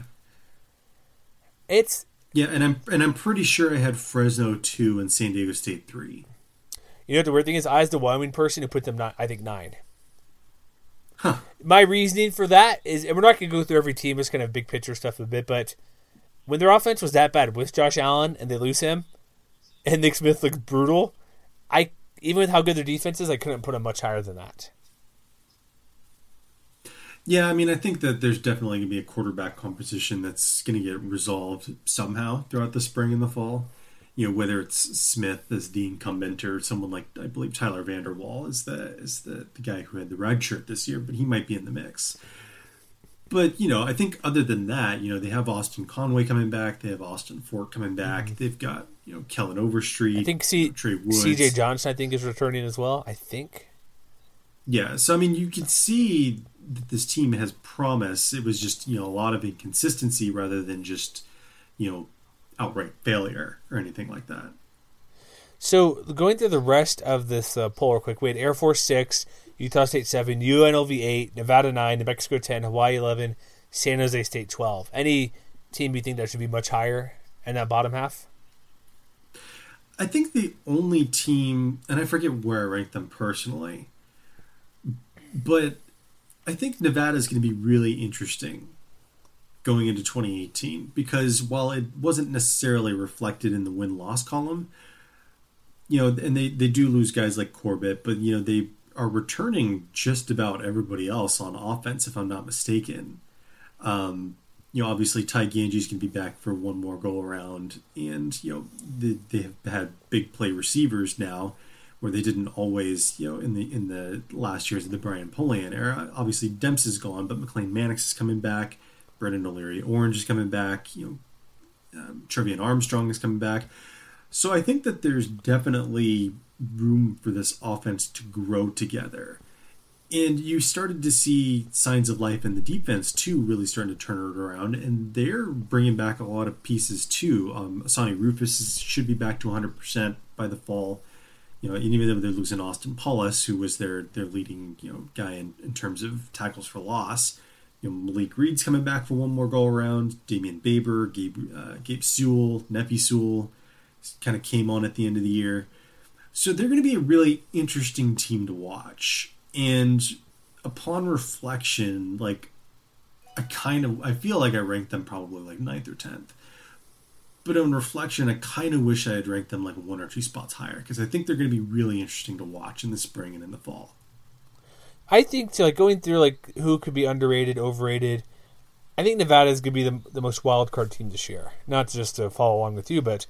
S5: It's
S6: yeah, and I'm and I'm pretty sure I had Fresno two and San Diego State three.
S5: you know what the weird thing is. I was the Wyoming person who put them not. I think nine. Huh. My reasoning for that is, and we're not going to go through every team. It's kind of big picture stuff a bit, but when their offense was that bad with Josh Allen and they lose him, and Nick Smith looks brutal, I even with how good their defense is, I couldn't put them much higher than that.
S6: Yeah, I mean, I think that there's definitely going to be a quarterback competition that's going to get resolved somehow throughout the spring and the fall. you know whether it's Smith as the incumbent or someone like I believe Tyler Vander Waal is the is the, the guy who had the red shirt this year, but he might be in the mix. But you know, I think other than that, you know, they have Austin Conway coming back, they have Austin Fort coming back, mm-hmm. they've got you know Kellen Overstreet.
S5: I think C- Trey Woods. C.J. Johnson, I think, is returning as well. I think.
S6: Yeah, so I mean, you can see that this team has promise. It was just you know a lot of inconsistency rather than just you know outright failure or anything like that.
S5: So going through the rest of this uh, poll real quick, we had Air Force six, Utah State seven, UNLV eight, Nevada nine, New Mexico ten, Hawaii eleven, San Jose State twelve. Any team you think that should be much higher in that bottom half?
S6: I think the only team, and I forget where I ranked them personally, but I think Nevada is going to be really interesting going into 2018 because while it wasn't necessarily reflected in the win loss column, you know, and they, they do lose guys like Corbett, but, you know, they are returning just about everybody else on offense, if I'm not mistaken. Um, you know, obviously Ty Gangi can be back for one more go around, and you know they, they have had big play receivers now, where they didn't always, you know, in the in the last years of the Brian Polian era. Obviously Dempsey's gone, but McLane Mannix is coming back. Brendan O'Leary Orange is coming back. You know, um, Trevian Armstrong is coming back. So I think that there's definitely room for this offense to grow together. And you started to see signs of life in the defense too, really starting to turn it around. And they're bringing back a lot of pieces too. Um, Asauni Rufus should be back to 100% by the fall. You know, even though they're losing Austin Paulhus, who was their their leading you know guy in, in terms of tackles for loss, you know, Malik Reed's coming back for one more go around. Dameon Baber, Gabe, uh, Gabe Sewell, Nephi Sewell kind of came on at the end of the year. So they're going to be a really interesting team to watch. And upon reflection, like I kind of I feel like I ranked them probably like ninth or tenth. But on reflection, I kind of wish I had ranked them like one or two spots higher because I think they're going to be really interesting to watch in the spring and in the fall.
S5: I think to like going through like who could be underrated, overrated. I think Nevada is going to be the, the most wild card team this year. Not just to follow along with you, but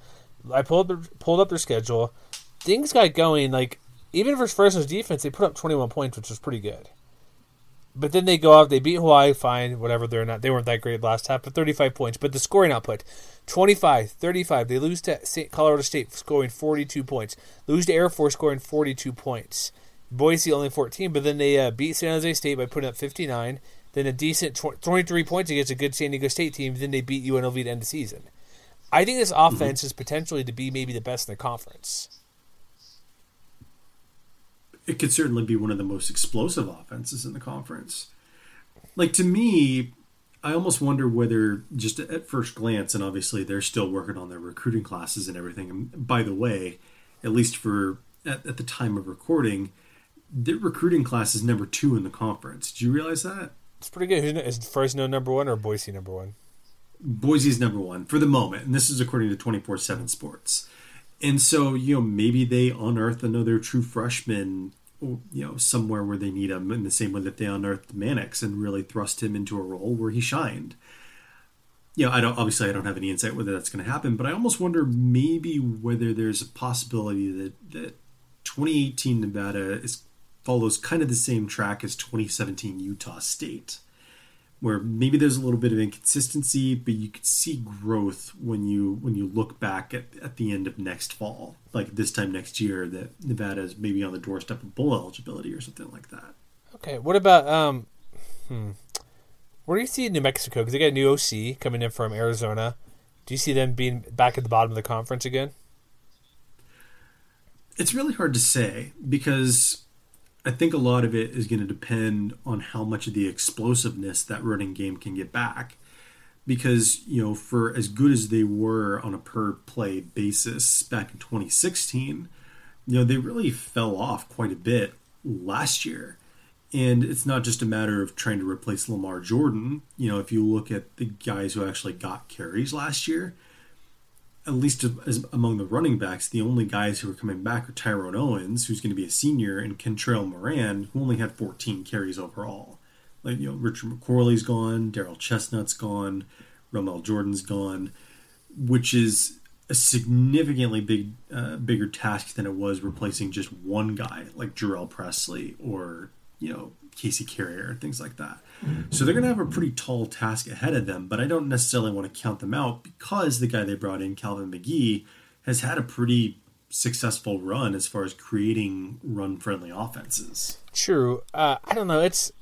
S5: I pulled pulled up their schedule. Things got going. Like even for Fresno's defense, they put up 21 points, which was pretty good. But then they go out, they beat Hawaii, fine, whatever. They're not, they weren't that great last half, but 35 points. But the scoring output, 25, 35. They lose to Colorado State, scoring 42 points. Lose to Air Force, scoring 42 points. Boise only 14, but then they uh, beat San Jose State by putting up 59. Then a decent tw- 23 points against a good San Diego State team. Then they beat UNLV to end the season. I think this mm-hmm. offense mm-hmm. is potentially to be maybe the best in the conference.
S6: It could certainly be one of the most explosive offenses in the conference. Like to me, I almost wonder whether just at first glance, and obviously they're still working on their recruiting classes and everything. And by the way, at least for at, at the time of recording, their recruiting class is number two in the conference. Did you realize that?
S5: It's pretty good. Is Fresno number one or Boise number one?
S6: Boise's number one for the moment, and this is according to twenty four seven Sports. And so, you know, maybe they unearth another true freshman, you know, somewhere where they need him, in the same way that they unearthed Mannix and really thrust him into a role where he shined. You know, I don't obviously I don't have any insight whether that's going to happen, but I almost wonder maybe whether there's a possibility that that 2018 Nevada is follows kind of the same track as 2017 Utah State, where maybe there's a little bit of inconsistency, but you could see growth when you when you look back at, at the end of next fall, like this time next year, that Nevada is maybe on the doorstep of bowl eligibility or something like that.
S5: Okay, what about um, hmm, where do you see New Mexico? Because they got a new OC coming in from Arizona. Do you see them being back at the bottom of the conference again?
S6: It's really hard to say because I think a lot of it is going to depend on how much of the explosiveness that running game can get back. Because, you know, for as good as they were on a per play basis back in 2016, you know, they really fell off quite a bit last year. And it's not just a matter of trying to replace Lamar Jordan. You know, if you look at the guys who actually got carries last year, at least as among the running backs, the only guys who are coming back are Tyrone Owens, who's going to be a senior, and Kentrell Moran, who only had 14 carries overall. Like you know, Richard McQuarley's gone, Daryl Chestnut's gone, Romel Jordan's gone, which is a significantly big uh, bigger task than it was replacing just one guy like Jhurell Pressley or you know Kasey Carrier things like that. So they're going to have a pretty tall task ahead of them, but I don't necessarily want to count them out because the guy they brought in, Calvin Magee, has had a pretty successful run as far as creating run friendly offenses.
S5: True. Uh, I don't know. It's.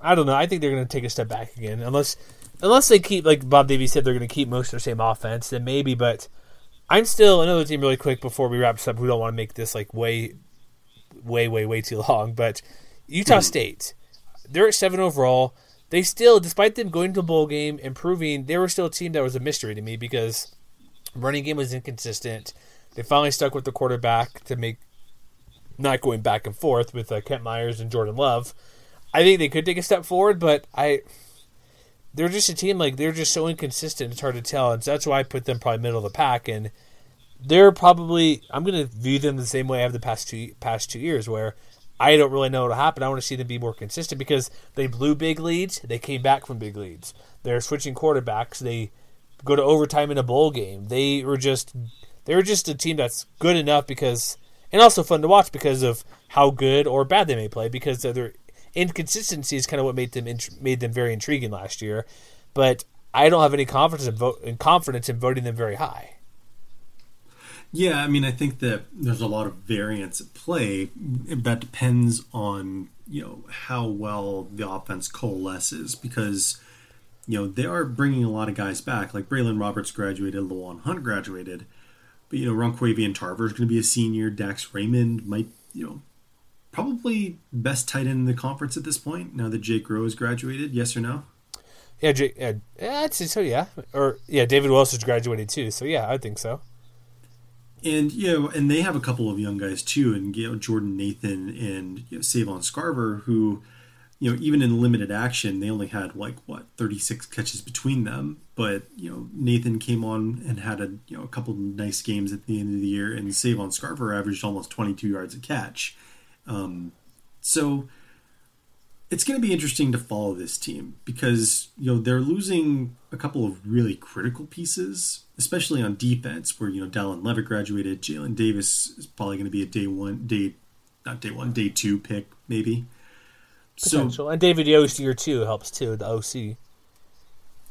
S5: I don't know. I think they're going to take a step back again, unless unless they keep like Bob Davie said they're going to keep most of their same offense. Then maybe, but I'm still another team really quick before we wrap this up. We don't want to make this like way, way, way, way too long. But Utah mm. State, they're at seven overall. They still, despite them going to a bowl game, and improving, they were still a team that was a mystery to me because running game was inconsistent. They finally stuck with the quarterback to make not going back and forth with uh, Kent Myers and Jordan Love. I think they could take a step forward, but I they're just a team like they're just so inconsistent. It's hard to tell, and so that's why I put them probably middle of the pack. And they're probably I'm going to view them the same way I have the past two past two years, where I don't really know what'll happen. I want to see them be more consistent because they blew big leads, they came back from big leads. They're switching quarterbacks. They go to overtime in a bowl game. They were just they were just a team that's good enough because and also fun to watch because of how good or bad they may play because their inconsistency is kind of what made them made them very intriguing last year. But I don't have any confidence in, vote, in confidence in voting them very high.
S6: Yeah, I mean, I think that there's a lot of variance at play. That depends on you know how well the offense coalesces because you know they are bringing a lot of guys back. Like Braylon Roberts graduated, LaJuan Hunt graduated, but you know Ronquavian Tarver is going to be a senior. Dax Raymond might you know probably best tight end in the conference at this point. Now that Jake Roh has graduated, yes or no?
S5: Yeah, Jake, yeah, I'd say so. Yeah, or yeah, David Wells has graduated too. So yeah, I think so.
S6: And you know, and they have a couple of young guys too, and you know, Jordan Nathan and you know, Savon Scarver, who, you know, even in limited action, they only had like what thirty six catches between them. But you know, Nathan came on and had a you know a couple nice games at the end of the year, and Savon Scarver averaged almost twenty two yards a catch. Um, so it's going to be interesting to follow this team because you know they're losing a couple of really critical pieces, especially on defense, where you know Dallin Leavitt graduated, Jalen Davis is probably going to be a day one, day not day one, day two pick maybe.
S5: Potential. So and David Yost year two helps too, the OC.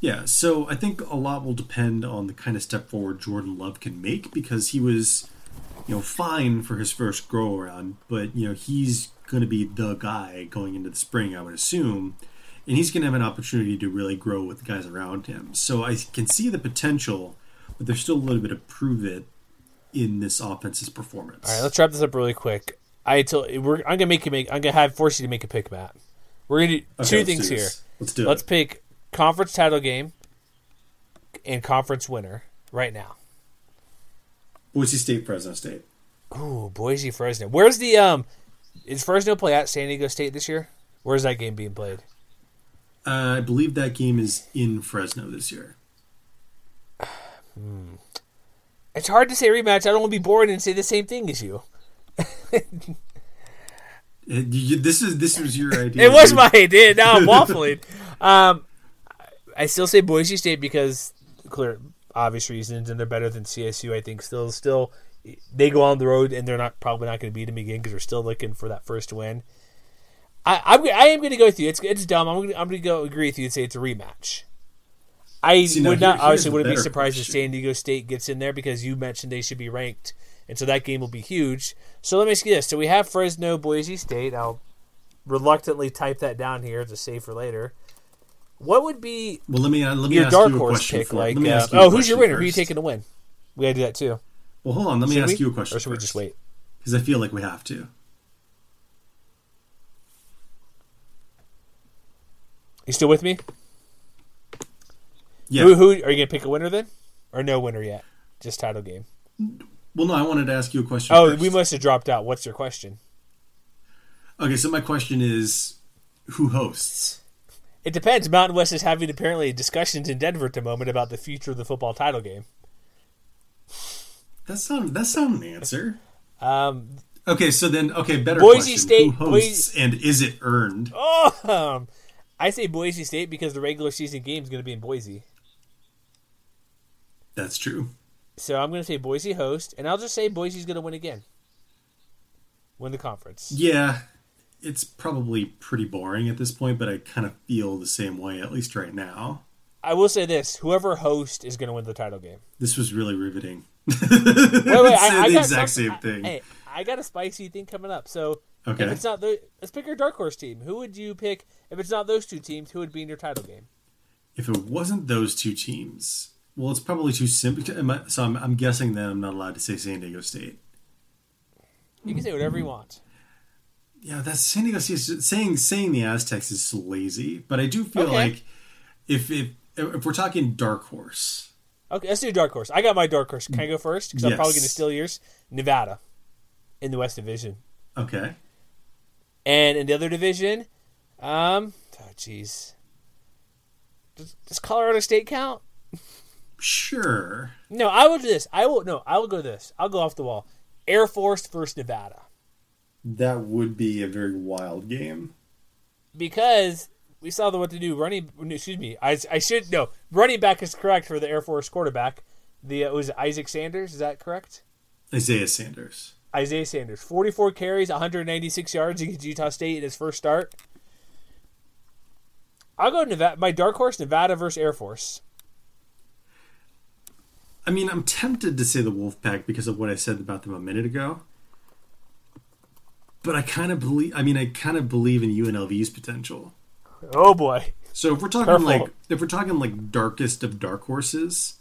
S6: Yeah, so I think a lot will depend on the kind of step forward Jordan Love can make because he was you know, fine for his first grow around, but you know, he's going to be the guy going into the spring, I would assume, and he's going to have an opportunity to really grow with the guys around him. So I can see the potential, but there's still a little bit of prove it in this offense's performance.
S5: All right, let's wrap this up really quick. I told we're I'm gonna make you make I'm gonna have force you to make a pick, Matt. We're gonna do okay, two things here.
S6: Let's do
S5: let's it. Let's pick conference title game and conference winner right now.
S6: Boise State, Fresno State.
S5: Oh, Boise, Fresno. Where's the um? Is Fresno play at San Diego State this year? Where's that game being played?
S6: Uh, I believe that game is in Fresno this year.
S5: hmm. It's hard to say rematch. I don't want to be bored and say the same thing as you.
S6: this is this was your idea.
S5: it was my idea. Now I'm waffling. um, I still say Boise State because clear obvious reasons, and they're better than CSU. I think still still they go on the road and they're not probably not going to beat them again because they're still looking for that first win. I I'm, I am going to go with you. It's it's dumb. I'm going to, I'm going to go agree with you and say it's a rematch. I See, would not obviously wouldn't be surprised question. if San Diego State gets in there because you mentioned they should be ranked, and so that game will be huge. So let me ask you this: So we have Fresno, Boise State. I'll reluctantly type that down here to save for later. What would be
S6: well? Let me uh, let me your dark horse pick.
S5: Like, uh, oh, who's your winner? First. Who are you taking to win? We got to do that too.
S6: Well, hold on. Let me should ask we? you a question.
S5: Or should first, we just wait?
S6: Because I feel like we have to.
S5: You still with me?
S6: Yeah.
S5: Who, who are you gonna pick a winner then, or no winner yet? Just title game.
S6: Well, no. I wanted to ask you a question.
S5: Oh,
S6: first.
S5: we must have dropped out. What's your question?
S6: Okay, so my question is, who hosts?
S5: It depends. Mountain West is having apparently discussions in Denver at the moment about the future of the football title game.
S6: That's not that's not an answer.
S5: Um,
S6: okay, so then okay, better
S5: Boise
S6: question.
S5: State
S6: Who hosts Boise, and is it earned?
S5: Oh, um, I say Boise State because the regular season game is going to be in Boise.
S6: That's true.
S5: So I'm going to say Boise host, and I'll just say Boise's going to win again. Win the conference.
S6: Yeah, it's probably pretty boring at this point, but I kind of feel the same way, at least right now.
S5: I will say this: whoever host is going to win the title game.
S6: This was really riveting.
S5: Wait, wait, I, I
S6: the
S5: got
S6: exact same thing.
S5: I, hey, I got a spicy thing coming up. So
S6: Okay.
S5: if it's not the, let's pick your dark horse team. Who would you pick if it's not those two teams? Who would be in your title game?
S6: If it wasn't those two teams, well, it's probably too simple. So I'm, I'm guessing that I'm not allowed to say San Diego State.
S5: You can say whatever you want.
S6: Yeah, that's San Diego State. Saying saying the Aztecs is lazy, but I do feel
S5: Okay.
S6: like if if if we're talking dark horse,
S5: Okay, let's do dark horse. I got my dark horse. Can I go first? Because I'm probably going to steal yours. Nevada, in the West Division,
S6: okay,
S5: and in the other division, um, oh jeez, does, does Colorado State count?
S6: sure.
S5: No, I will do this. I will no. I will go this. I'll go off the wall. Air Force versus Nevada
S6: That would be a very wild game.
S5: because we saw the what to do running. Excuse me. I, I should no running back is correct for the Air Force quarterback. The uh, was it Isaac Sanders? Is that correct?
S6: Isaiah Sanders.
S5: Isaiah Sanders, 44 carries, 196 yards against Utah State in his first start. I'll go Nevada. My dark horse, Nevada versus Air Force.
S6: I mean, I'm tempted to say the Wolfpack because of what I said about them a minute ago. But I kind of believe. I mean, I kind of believe in UNLV's potential.
S5: Oh boy.
S6: So if we're talking
S5: Careful.
S6: like if we're talking like darkest of dark horses,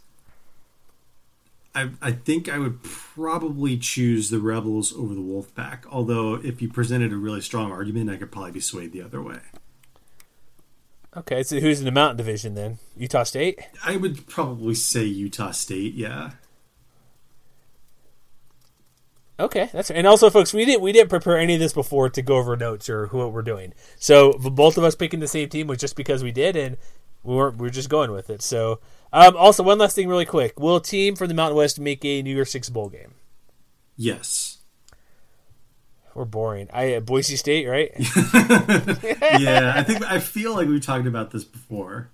S6: I I think I would probably choose the Rebels over the Wolfpack. Although if you presented a really strong argument, I could probably be swayed the other way.
S5: Okay, so who's in the Mountain Division then? Utah State.
S6: I would probably say Utah State. Yeah.
S5: Okay, that's right. and also, folks, we didn't we didn't prepare any of this before to go over notes or what we're doing. So both of us picking the same team was just because we did, and we weren't we are just going with it. So, um, also one last thing, really quick: Will a team from the Mountain West make a New Year's Six bowl game?
S6: Yes.
S5: We're boring. I uh, Boise State, right?
S6: Yeah. I think I feel like we talked about this before.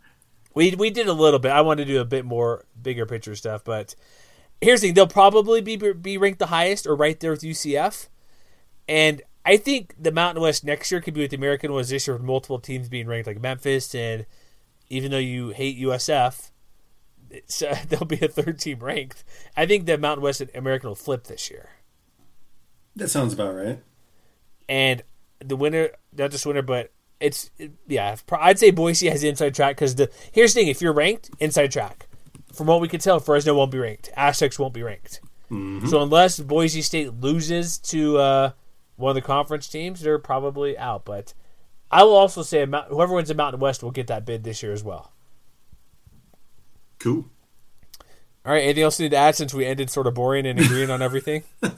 S5: We we did a little bit. I wanted to do a bit more bigger picture stuff, but here's the thing: they'll probably be be ranked the highest or right there with UCF. And I think the Mountain West next year could be what the American was this year, with multiple teams being ranked, like Memphis. And even though you hate USF, it's, uh, there'll be a third team ranked. I think the Mountain West and American will flip this year.
S6: That sounds about right.
S5: and the winner, not just winner, but it's yeah. I'd say Boise has the inside track because the here's the thing: if you're ranked, inside track. From what we can tell, Fresno won't be ranked. Aztecs won't be ranked. So unless Boise State loses to uh, one of the conference teams, they're probably out. But I will also say whoever wins the Mountain West will get that bid this year as well.
S6: Cool.
S5: All right. Anything else you need to add since we ended sort of boring and agreeing on everything?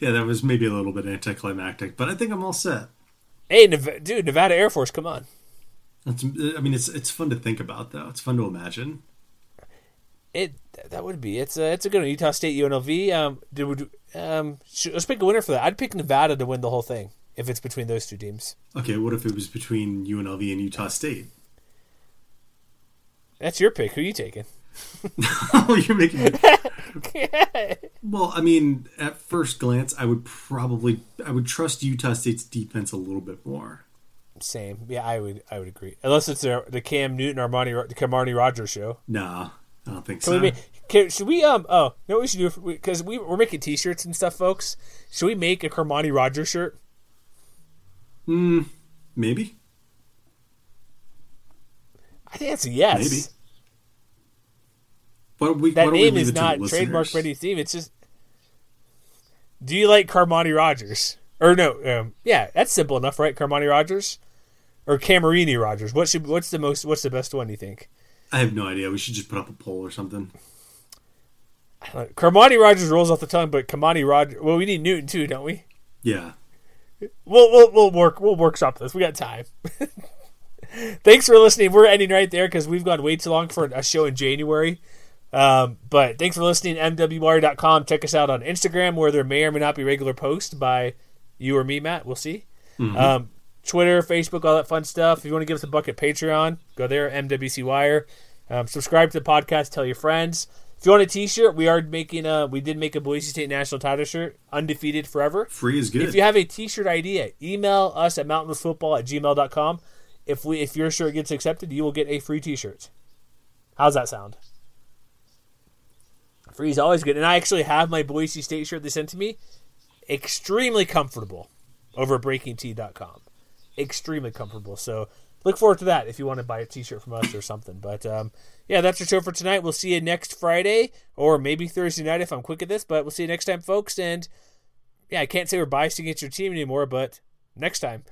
S6: Yeah, that was maybe a little bit anticlimactic, but I think I'm all set.
S5: Hey, Nev- dude, Nevada Air Force, come on.
S6: It's, I mean, it's it's fun to think about though. It's fun to imagine.
S5: It that would be it's a it's a good one. Utah State UNLV. Um, did we um let's pick a winner for that. I'd pick Nevada to win the whole thing if it's between those two teams.
S6: Okay, what if it was between UNLV and Utah State?
S5: That's your pick. Who are you taking?
S6: oh, you're making. It... well, I mean, at first glance, I would probably I would trust Utah State's defense a little bit more.
S5: Same. Yeah, I would I would agree. Unless it's the, the Cam Newton Armani the Camarni Rogers show.
S6: Nah, I don't think
S5: Can
S6: so.
S5: we make, can, should we um oh you know what we should do because we we're making T-shirts and stuff, folks. Should we make a Carmani Rogers shirt? Hmm.
S6: Maybe.
S5: I think that's a yes.
S6: Maybe. Don't we,
S5: That
S6: don't we
S5: name is not
S6: the
S5: trademarked
S6: listeners?
S5: for any theme. It's just. Do you like Carmani Rogers? Or no? Um, yeah, that's simple enough, right? Carmani Rogers, or Camarini Rogers. What should? What's the most? What's the best one? You think?
S6: I have no idea. We should just put up a poll or something.
S5: Carmani Rogers rolls off the tongue, but Kamani Rogers. Well, we need Newton too, don't we?
S6: Yeah.
S5: We'll we'll, we'll work we'll workshop this. We got time. Thanks for listening. We're ending right there because we've gone way too long for a show in January. Um, but thanks for listening. MWWire.com. Check us out on Instagram where there may or may not be regular posts by you or me, Matt. We'll see. Um, Twitter, Facebook, all that fun stuff. If you want to give us a bucket Patreon, go there, MWC Wire. Um, subscribe to the podcast, tell your friends. If you want a T-shirt, we are making a. We did make a Boise State national title shirt, undefeated forever.
S6: Free is good.
S5: If you have a T-shirt idea, email us at mountainwestfootball at gmail.com. If we if your shirt gets accepted, you will get a free T-shirt. How's that sound? Free is always good, and I actually have my Boise State shirt they sent to me. Extremely comfortable over breakingt.com. Extremely comfortable. So look forward to that if you want to buy a T-shirt from us or something. But um, yeah, that's our show for tonight. We'll see you next Friday or maybe Thursday night if I'm quick at this. But we'll see you next time, folks. And yeah, I can't say we're biased against your team anymore, but next time.